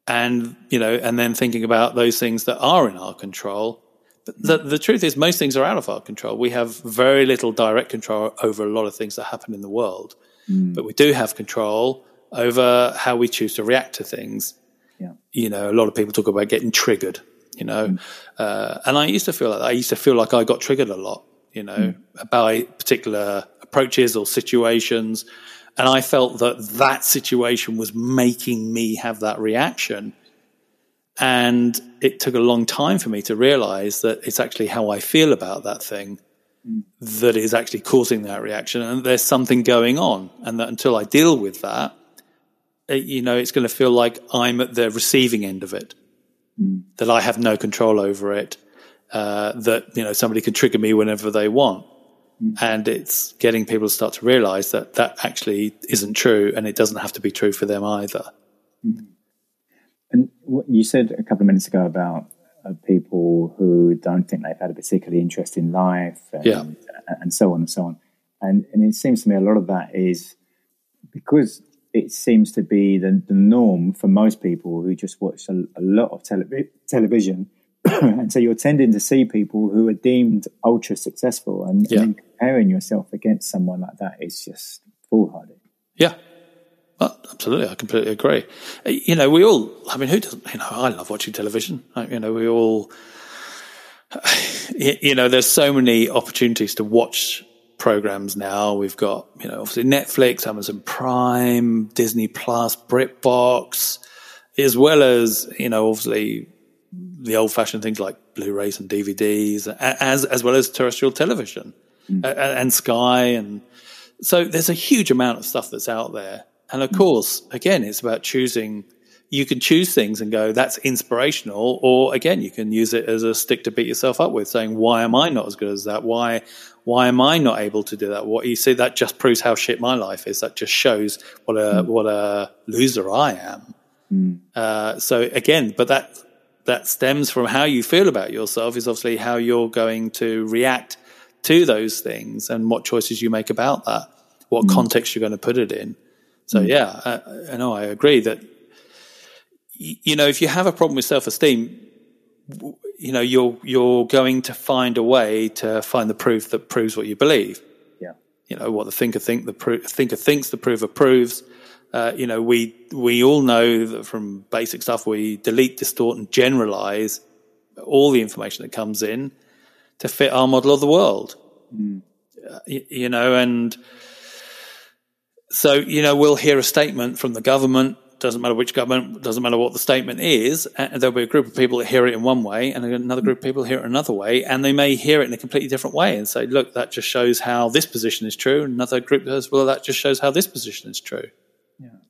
And, you know, and then thinking about those things that are in our control the, the truth is, most things are out of our control. We have very little direct control over a lot of things that happen in the world, mm. but we do have control over how we choose to react to things. Yeah. You know, a lot of people talk about getting triggered. You know, mm. uh, and I used to feel like I used to feel like I got triggered a lot. You know, mm. by particular approaches or situations, and I felt that that situation was making me have that reaction and it took a long time for me to realize that it's actually how I feel about that thing mm. that is actually causing that reaction. And there's something going on. And that until I deal with that, it, you know, it's going to feel like I'm at the receiving end of it, mm. that I have no control over it, uh, that, you know, somebody can trigger me whenever they want. Mm. And it's getting people to start to realize that that actually isn't true and it doesn't have to be true for them either. Mm.
And you said a couple of minutes ago about uh, people who don't think they've had a particularly interesting life, and,
yeah.
and so on and so on. And, and it seems to me a lot of that is because it seems to be the, the norm for most people who just watch a, a lot of tele- television and (laughs) so you're tending to see people who are deemed ultra successful and,
Yeah.
and comparing yourself against someone like that is just foolhardy.
Yeah. Well, absolutely. I completely agree. Uh, You know, we all, I mean, who doesn't, you know, I love watching television. You know, we all, (sighs) you you know, there's so many opportunities to watch programs now. We've got, you know, obviously Netflix, Amazon Prime, Disney Plus, BritBox, as well as, you know, obviously the old fashioned things like Blu-rays and DVDs, as, as well as terrestrial television mm. a- and Sky and, so there's a huge amount of stuff that's out there. And of mm. course, again, it's about choosing. You can choose things and go, that's inspirational. Or again, you can use it as a stick to beat yourself up with saying, why am I not as good as that? Why, why am I not able to do that? What you see, that just proves how shit my life is. That just shows what a, mm. what a loser I am. Uh, so again, but that, that stems from how you feel about yourself is obviously how you're going to react to those things and what choices you make about that, what mm. context you're going to put it in. So mm. yeah, I, I know I agree that you know if you have a problem with self-esteem, you know you're you're going to find a way to find the proof that proves what you believe.
Yeah.
You know what the thinker think the pro- thinker thinks the prover proves. Uh, you know we we all know that from basic stuff we delete, distort, and generalize all the information that comes in to fit our model of the world. Uh, y- you know, and so you know we'll hear a statement from the government. Doesn't matter which government. Doesn't matter what the statement is. And there'll be a group of people that hear it in one way, and another group of people hear it another way, and they may hear it in a completely different way and say, "Look, that just shows how this position is true." And another group says, "Well, that just shows how this position is true."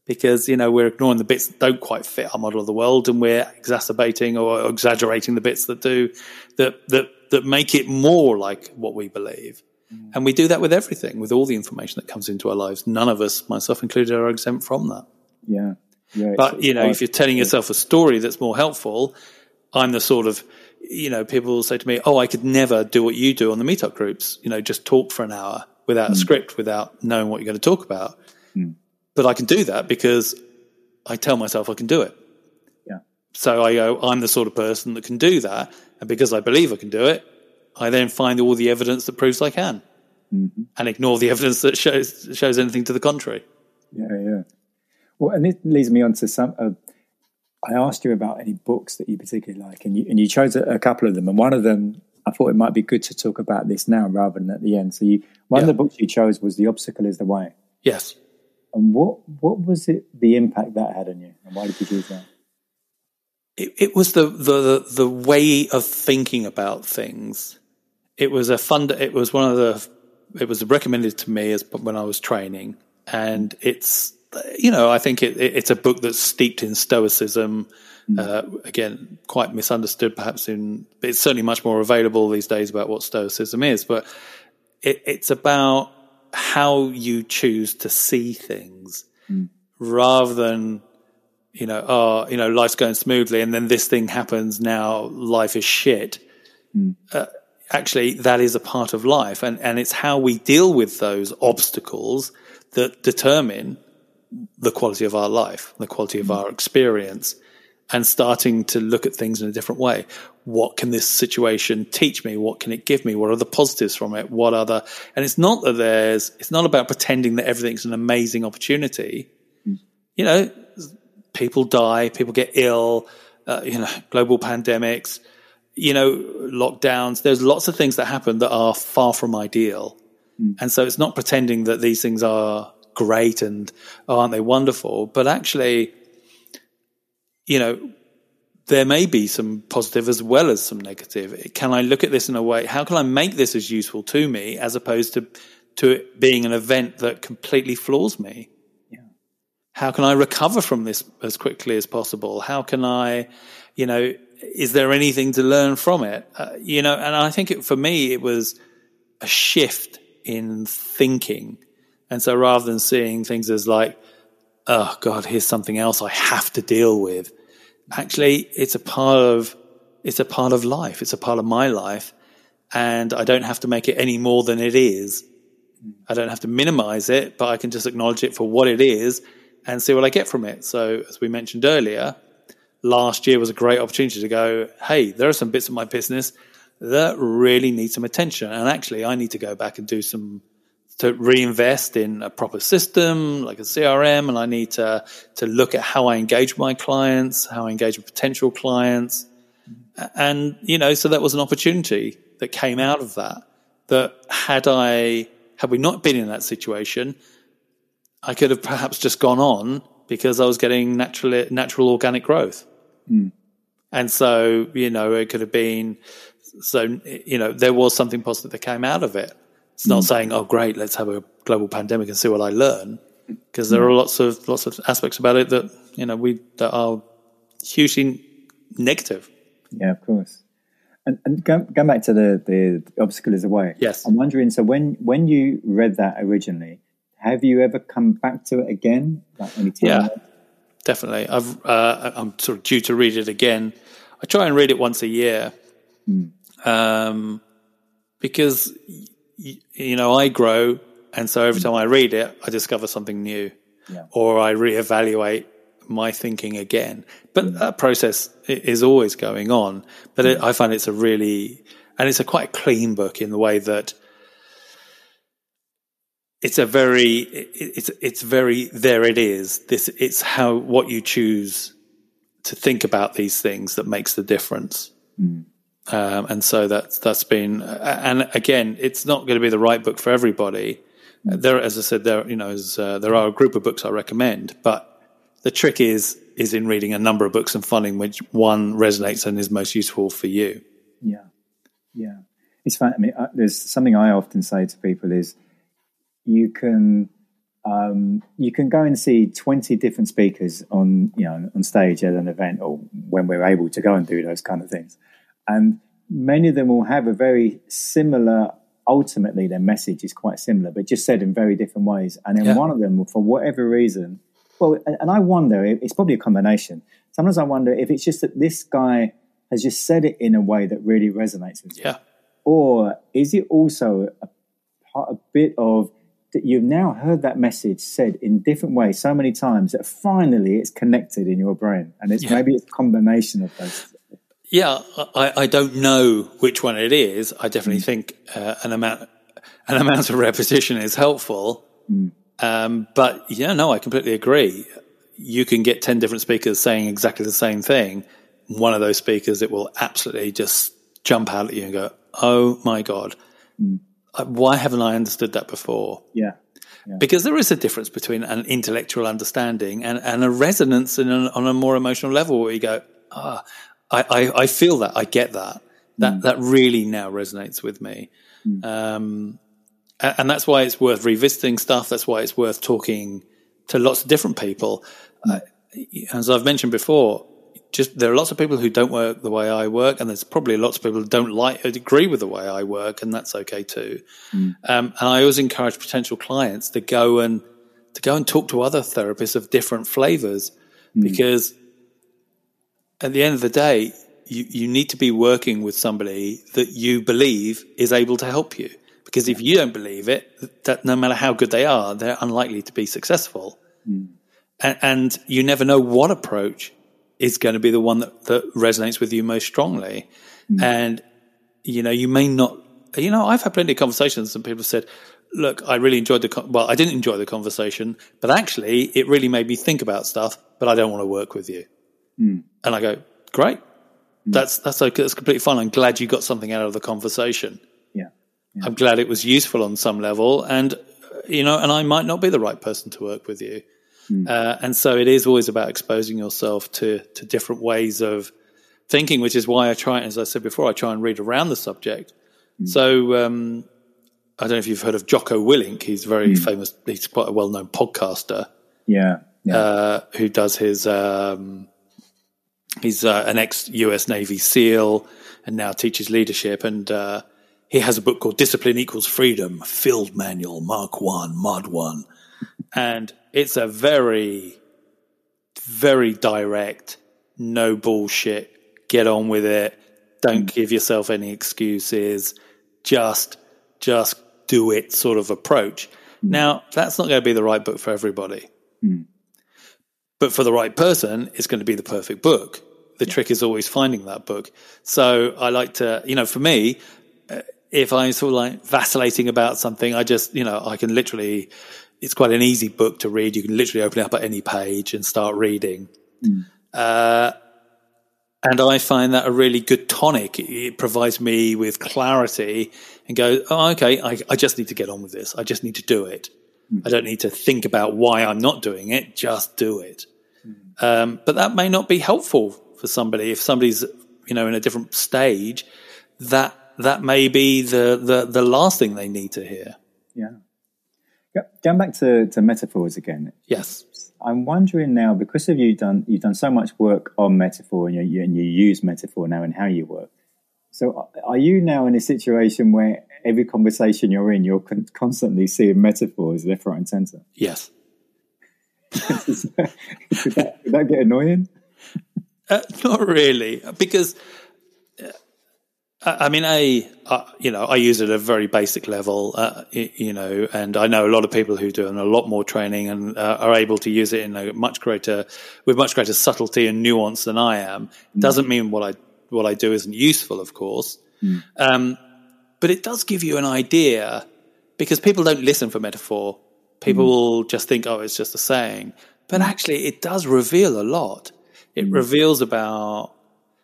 Because you know we're ignoring the bits that don't quite fit our model of the world, and we're exacerbating or exaggerating the bits that do that that that make it more like what we believe. Mm. And we do that with everything, with all the information that comes into our lives. None of us, myself included, are exempt from that.
Yeah. Yeah. it's-
But you know, if you're telling yourself a story that's more helpful, I'm the sort of, you know, people will say to me, "Oh, I could never do what you do on the meetup groups. You know, just talk for an hour without a mm. script, without knowing what you're going to talk about." Mm. But I can do that because I tell myself I can do it.
Yeah.
So I go, I'm the sort of person that can do that, and because I believe I can do it, I then find all the evidence that proves I can, and ignore the (laughs) evidence that shows shows anything to the contrary.
Yeah, yeah. Well, and it leads me on to some. Uh, I asked you about any books that you particularly like, and you and you chose a, a couple of them, and one of them I thought it might be good to talk about this now rather than at the end. So, you, one of the books you chose was "The Obstacle Is the Way,"
Yes.
And what what was it? The impact that had on you, and why did you choose that?
it, it was the, the the way of thinking about things. It was a fund. It was one of the. It was recommended to me as when I was training, and it's you know I think it, it, it's a book that's steeped in stoicism. Uh, again, quite misunderstood, perhaps. In it's certainly much more available these days about what stoicism is, but it, it's about how you choose to see things mm. rather than you know, oh, you know, life's going smoothly, and then this thing happens. Now life is shit. Mm. Uh, actually, that is a part of life, and and it's how we deal with those obstacles that determine the quality of our life, the quality of mm. our experience, and starting to look at things in a different way. What can this situation teach me? What can it give me? What are the positives from it? What are the, and it's not that there's, it's not about pretending that everything's an amazing opportunity. You know, people die, people get ill, uh, you know, global pandemics, you know, lockdowns. There's lots of things that happen that are far from ideal. And so it's not pretending that these things are great and oh, aren't they wonderful, but actually, you know, there may be some positive as well as some negative. Can I look at this in a way? How can I make this as useful to me as opposed to to it being an event that completely floors me? how can I recover from this as quickly as possible? How can I, you know, is there anything to learn from it? Uh, you know, and I think it, for me, it was a shift in thinking. And so rather than seeing things as like, oh God, here's something else I have to deal with, actually, it's a part of, it's a part of life. It's a part of my life. And I don't have to make it any more than it is. I don't have to minimize it, but I can just acknowledge it for what it is and see what I get from it. So, as we mentioned earlier, last year was a great opportunity to go, hey, there are some bits of my business that really need some attention. And actually, I need to go back and do some to reinvest in a proper system like a CRM, and I need to to look at how I engage my clients, how I engage with potential clients, and you know, so that was an opportunity that came out of that. That had I had we not been in that situation, I could have perhaps just gone on because I was getting natural natural organic growth. Mm. And so, you know, it could have been, so, you know, there was something positive that came out of it. It's not mm. saying, oh, great, let's have a global pandemic and see what I learn. Because there are lots of, lots of aspects about it that, you know, we, that are hugely negative.
Yeah, of course. And, and going, going back to the, the obstacle is a way.
Yes.
I'm wondering, so when, when you read that originally, have you ever come back to it again?
Like any time yeah definitely. I've uh, I'm sort of due to read it again. I try and read it once a year, mm. um, because you know I grow, and so every time I read it, I discover something new, yeah. or I reevaluate my thinking again. But mm. that process is always going on. But it, I find it's a really and it's a quite clean book in the way that it's a very it's it's very there it is this it's how what you choose to think about these things that makes the difference mm. Um, and so that's that's been and again it's not going to be the right book for everybody. There as i said there you know is, uh, there are a group of books i recommend but the trick is is in reading a number of books and finding which one resonates and is most useful for you.
Yeah. Yeah. It's fun i mean uh, there's something i often say to people is you can um, you can go and see 20 different speakers on you know on stage at an event or when we're able to go and do those kind of things and many of them will have a very similar ultimately their message is quite similar but just said in very different ways and then yeah. one of them for whatever reason well and i wonder it's probably a combination sometimes i wonder if it's just that this guy has just said it in a way that really resonates with you
yeah
or is it also a, a bit of that you've now heard that message said in different ways so many times that finally it's connected in your brain and it's yeah. maybe it's a combination of those
yeah I, I don't know which one it is i definitely mm. think uh, an amount an amount of repetition is helpful mm. um, but yeah no i completely agree you can get 10 different speakers saying exactly the same thing one of those speakers it will absolutely just jump out at you and go oh my god mm uh, why haven't I understood that before?
Yeah. yeah.
Because there is a difference between an intellectual understanding and, and a resonance in an, on a more emotional level where you go, ah, I, I, I feel that, I get that. That, mm. that really now resonates with me. Mm. Um, and, that's why it's worth revisiting stuff. That's why it's worth talking to lots of different people. Mm. Uh, as I've mentioned before, just there are lots of people who don't work the way I work, and there's probably lots of people who don't like or agree with the way I work, and that's okay too. Mm. Um, and I always encourage potential clients to go and to go and talk to other therapists of different flavors, mm. because at the end of the day, you, you need to be working with somebody that you believe is able to help you. Because if you don't believe it, that no matter how good they are, they're unlikely to be successful. Mm. And, and you never know what approach is going to be the one that, that resonates with you most strongly. Mm. And, you know, you may not, you know, I've had plenty of conversations and people said, look, I really enjoyed the, con- well, I didn't enjoy the conversation, but actually it really made me think about stuff, but I don't want to work with you. Mm. And I go, great. Mm. That's, that's okay. That's completely fine. I'm glad you got something out of the conversation.
Yeah.
yeah. I'm glad it was useful on some level. And, you know, and I might not be the right person to work with you. Mm. Uh, and so it is always about exposing yourself to, to different ways of thinking, which is why I try, as I said before, I try and read around the subject. Mm. So, um, I don't know if you've heard of Jocko Willink. He's very mm. famous. He's quite a well-known podcaster.
Yeah. yeah.
Uh, who does his, um, he's uh, an ex-US Navy SEAL and now teaches leadership. And, uh, he has a book called Discipline Equals Freedom, Field Manual, Mark One, Mod One. And it's a very, very direct, no bullshit, get on with it. Don't mm. give yourself any excuses. Just, just do it sort of approach. Mm. Now, that's not going to be the right book for everybody. Mm. But for the right person, it's going to be the perfect book The trick is always finding that book. So I like to, you know, for me, uh, if I'm sort of like vacillating about something, I just, you know, I can literally, it's quite an easy book to read. You can literally open it up at any page and start reading. Mm. Uh, and I find that a really good tonic. It provides me with clarity and go, oh, okay, I, I just need to get on with this. I just need to do it. Mm. I don't need to think about why I'm not doing it. Just do it. Mm. Um, but that may not be helpful for somebody. If somebody's, you know, in a different stage, that, that may be the, the, the last thing they need to hear.
Yeah. Going back to, to metaphors again.
Yes.
I'm wondering now because of you done you've done so much work on metaphor and you, and you use metaphor now in how you work. So are you now in a situation where every conversation you're in, you're con- constantly seeing metaphors left, right, and centre?
Yes. (laughs)
could, that, that get annoying?
Uh, not really, because I mean, a you know, I use it at a very basic level, uh, you know, and I know a lot of people who do a lot more training and uh, are able to use it in a much greater, with much greater subtlety and nuance than I am. Mm. Doesn't mean what I what I do isn't useful, of course, mm. um, but it does give you an idea because people don't listen for metaphor. People mm. will just think, oh, it's just a saying, but actually, it does reveal a lot. It mm. reveals about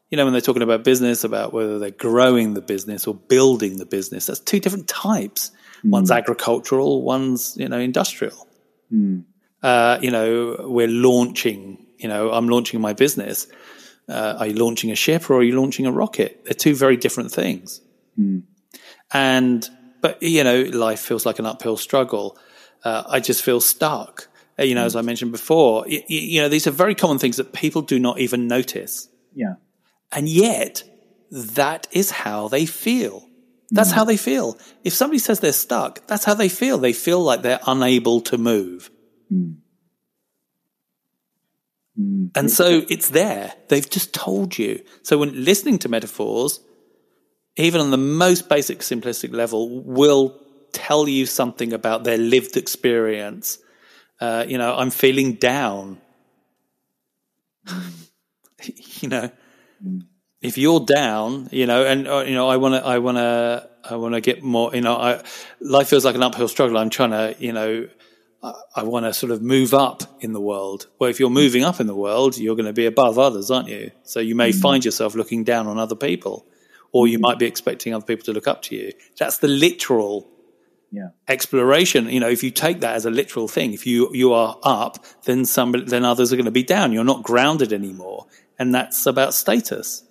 you know, when they're talking about business, about whether they're growing the business or building the business, that's two different types. Mm. One's agricultural, one's, you know, industrial. Mm. Uh, you know, we're launching, you know, I'm launching my business. Uh, are you launching a ship or are you launching a rocket? They're two very different things. Mm. And, but, you know, life feels like an uphill struggle. Uh, I just feel stuck. Uh, you know, as I mentioned before, you, you know, these are very common things that people do not even notice.
Yeah.
And yet, that is how they feel. That's mm. how they feel. If somebody says they're stuck, that's how they feel. They feel like they're unable to move. Mm. Mm. And so it's there. They've just told you. So when listening to metaphors, even on the most basic simplistic level, will tell you something about their lived experience. Uh, you know, I'm feeling down. (laughs) you know, if you're down, you know, and uh, you know, I want to, I want to, I want to get more. You know, I, life feels like an uphill struggle. I'm trying to, you know, I, I want to sort of move up in the world. Well, if you're moving up in the world, you're going to be above others, aren't you? So you may mm-hmm. find yourself looking down on other people, or you might be expecting other people to look up to you. That's the literal
yeah.
exploration. You know, if you take that as a literal thing, if you you are up, then somebody, then others are going to be down. You're not grounded anymore and that's about status.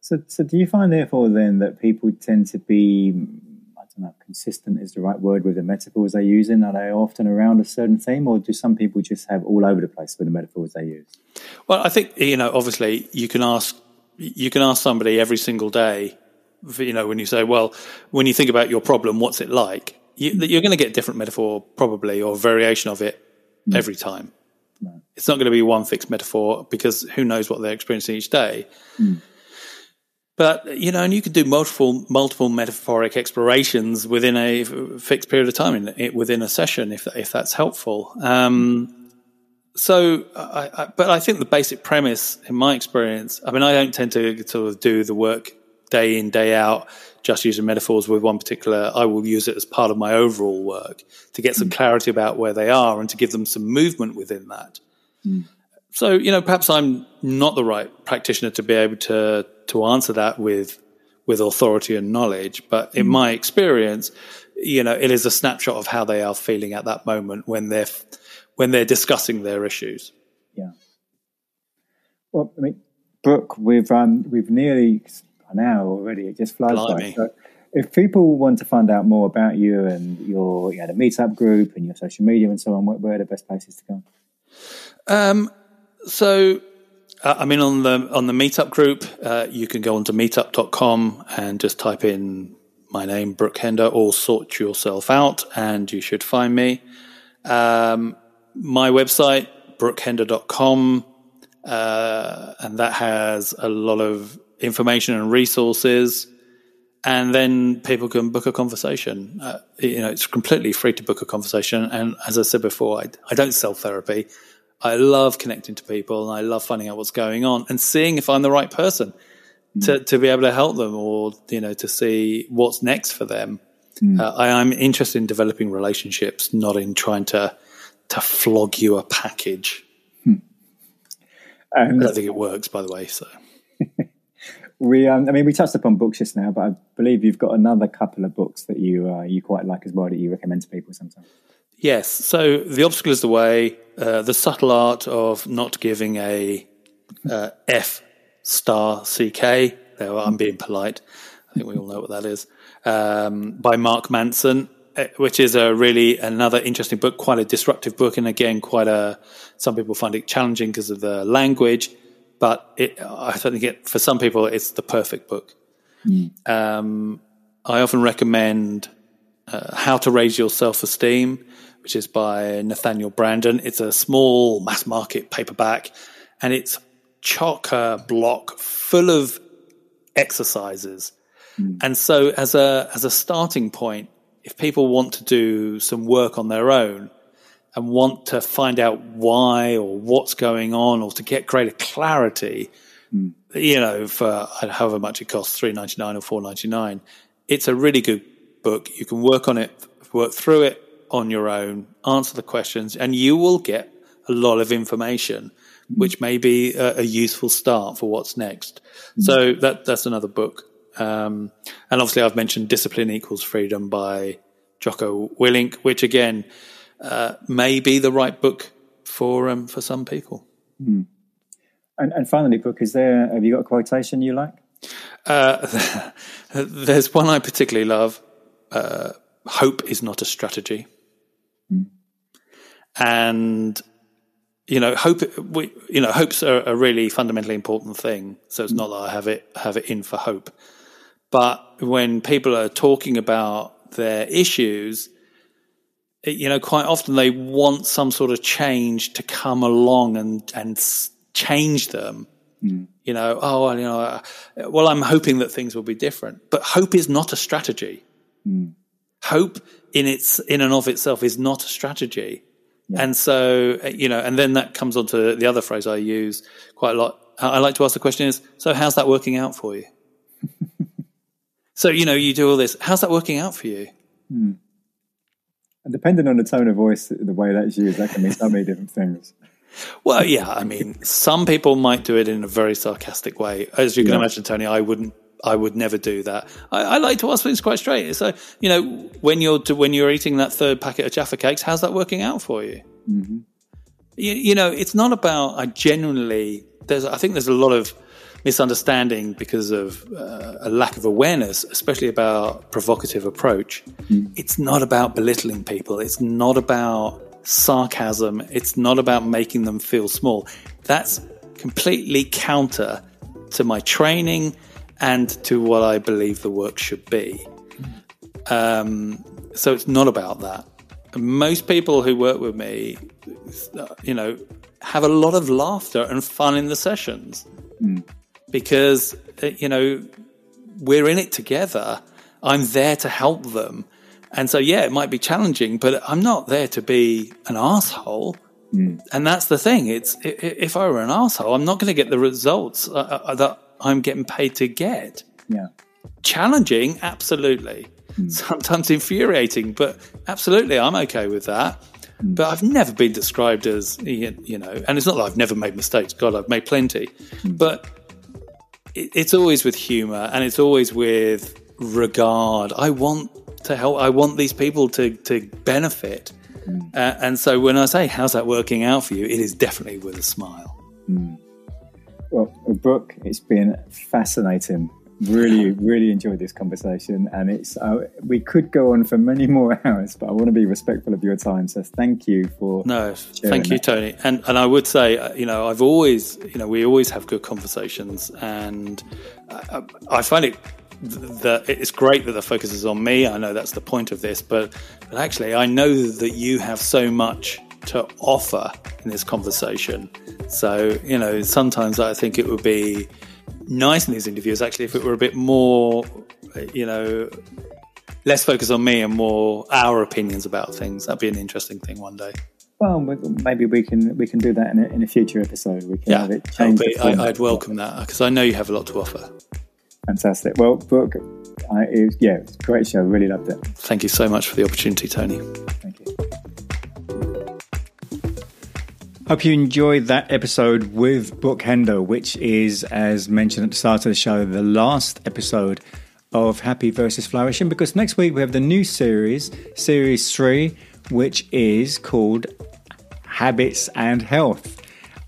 So, so do you find, therefore, then that people tend to be, I don't know, consistent is the right word with the metaphors they use? In are they often around a certain theme, or do some people just have all over the place with the metaphors they use?
Well, I think you know, obviously, you can ask you can ask somebody every single day. You know, when you say, "Well, when you think about your problem, what's it like?" You, are going to get different metaphor, probably, or variation of it mm. every time. No. It's not going to be one fixed metaphor because who knows what they're experiencing each day. Mm. But you know, and you can do multiple multiple metaphoric explorations within a fixed period of time, in, within a session, if if that's helpful. Um, so, I, I, but I think the basic premise, in my experience, I mean, I don't tend to sort of do the work day in day out just using metaphors with one particular, I will use it as part of my overall work to get some mm. clarity about where they are and to give them some movement within that. Mm. So, you know, perhaps I'm not the right practitioner to be able to to answer that with with authority and knowledge, but in mm. my experience, you know, it is a snapshot of how they are feeling at that moment when they're when they're discussing their issues.
Yeah. Well, I mean, Brooke, we've um, we've nearly an hour already. It just flies Blimey. by. So if people want to find out more about you and your you know, the meetup group and your social media and so on, where, are the best places to go?
Um, so, uh, I mean, on the on the meetup group, uh, you can go onto meetup.com and just type in my name, Brooke Hender, or sort yourself out, and you should find me. Um, my website, brookehender.com, uh, and that has a lot of information and resources, and then people can book a conversation. Uh, you know, it's completely free to book a conversation. And as I said before, I, I don't sell therapy. I love connecting to people and I love finding out what's going on and seeing if I'm the right person mm. to, to be able to help them or, you know, to see what's next for them. Mm. Uh, I, am interested in developing relationships, not in trying to, to flog you a package. Hmm. I don't think it works, by the way. So (laughs)
we, um, I mean, we touched upon books just now, but I believe you've got another couple of books that you uh, you quite like as well that you recommend to people sometimes.
Yes. So the obstacle is the way. Uh, the subtle art of not giving a uh, F star CK. There, I'm being polite. I think we all know what that is. Um, by Mark Manson, which is a really another interesting book, quite a disruptive book, and again, quite a. Some people find it challenging because of the language, but it, I think it, for some people, it's the perfect book. Mm. Um, I often recommend uh, How to Raise Your Self Esteem which is by Nathaniel Branden. It's a small mass market paperback and it's chock a block full of exercises. Mm. And so as a, as a starting point, if people want to do some work on their own and want to find out why or what's going on or to get greater clarity, mm. you know, for however much it costs, three ninety nine or four ninety nine, it's a really good book. You can work on it, work through it, on your own, answer the questions, and you will get a lot of information, which may be a, a useful start for what's next. Mm-hmm. So that that's another book. Um, and obviously, I've mentioned "Discipline Equals Freedom" by Jocko Willink, which again uh, may be the right book for um, for some people.
Mm. And, and finally, book is there? Have you got a quotation you like?
Uh, (laughs) there's one I particularly love. Uh, Hope is not a strategy. And you know, hope we, you know, hopes are a really fundamentally important thing. So it's not that I have it have it in for hope, but when people are talking about their issues, it, you know, quite often they want some sort of change to come along and and change them. Mm. You know, oh, well, you know, uh, well, I'm hoping that things will be different, but hope is not a strategy. Mm. Hope in its in and of itself is not a strategy. Yeah. And so, uh, you know, and then that comes on to the other phrase I use quite a lot. I like to ask the question is, so how's that working out for you? So, you know, you do all this. How's that working out for you? Hmm.
And depending on the tone of voice, the way that's used, that can mean so many different things.
Well, yeah, I mean, some people might do it in a very sarcastic way. As you can yeah. imagine, Tony, I wouldn't I would never do that. I, I, like to ask things quite straight. So, you know, when you're when you're eating that third packet of Jaffa cakes, how's that working out for you? Mm-hmm. You, you, know, it's not about. I genuinely there's. I think there's a lot of misunderstanding because of uh, a lack of awareness, especially about provocative approach. Mm. It's not about belittling people. It's not about sarcasm. It's not about making them feel small. That's completely counter to my training and to what I believe the work should be. Um, so it's not about that. Most people who work with me, you know, have a lot of laughter and fun in the sessions mm. Because, you know, we're in it together. I'm there to help them. And so, yeah, it might be challenging, but I'm not there to be an asshole. Mm. And that's the thing. It's if I were an asshole, I'm not going to get the results uh, uh, that I'm getting paid to get.
Yeah.
Challenging, absolutely. Mm. Sometimes infuriating, but absolutely, I'm okay with that. Mm. But I've never been described as, you know, and it's not that I've never made mistakes. God, I've made plenty. Mm. But it's always with humor and it's always with regard. I want to help, I want these people to, to benefit. Hmm. Uh, and so when I say, how's that working out for you? It is definitely with a smile. Mm.
Well, Brooke, it's been fascinating. Really, really enjoyed this conversation, and it's uh, we could go on for many more (laughs) hours, but I want to be respectful of your time. So, thank you for
no, thank you, that. Tony. And and I would say, uh, you know, I've always, you know, we always have good conversations, and I, I find it that it's great that the focus is on me. I know that's the point of this, but but actually, I know that you have so much to offer in this conversation. So, you know, sometimes I think it would be nice in these interviews actually if it were a bit more, you know, less focus on me and more our opinions about things. That'd be an interesting thing one day.
Well, maybe we can we can do that in a, in a future episode. We can
yeah,
have it change.
Be, I, would welcome that because I know you have a lot to offer.
Fantastic. Well, Brooke, I, it was, yeah, it's a great show. Really loved it.
Thank you so much for the opportunity, Tony.
Thank you. Hope you enjoyed that episode with Brooke Hendo, which is, as mentioned at the start of the show, the last episode of Happy versus Flourishing. Because next week we have the new series, Series 3, which is called Habits and Health.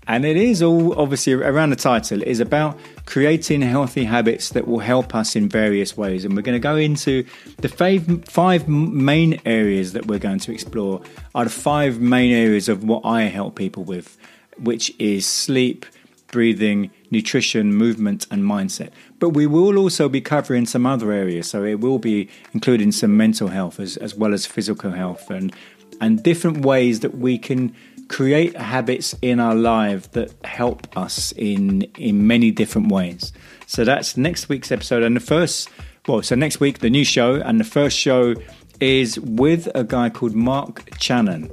And it is all obviously around the title, it is about creating healthy habits that will help us in various ways. And we're going to go into the five, five main areas that we're going to explore are the five main areas of what I help people with, which is sleep, breathing, nutrition, movement, and mindset. But we will also be covering some other areas. So it will be including some mental health as, as well as physical health and, and different ways that we can create habits in our life that help us in in many different ways. So that's next week's episode and the first well, so next week the new show and the first show is with a guy called Mark Channon.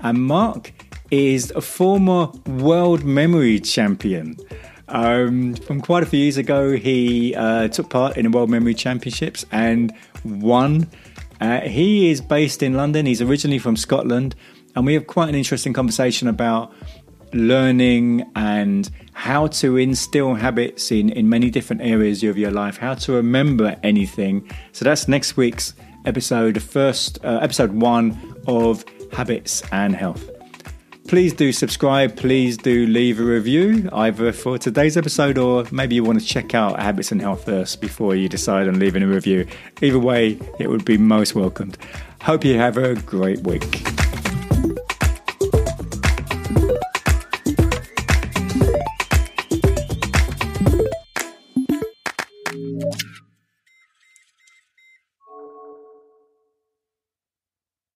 And Mark is a former world memory champion. Um, from quite a few years ago, he uh, took part in the World Memory Championships and won. Uh, he is based in London. He's originally from Scotland, and we have quite an interesting conversation about learning and how to instill habits in, in many different areas of your life, how to remember anything. So that's next week's episode, first uh, episode one of Habits and Health. Please do subscribe. Please do leave a review either for today's episode or maybe you want to check out Habits and Health first before you decide on leaving a review. Either way, it would be most welcomed. Hope you have a great week.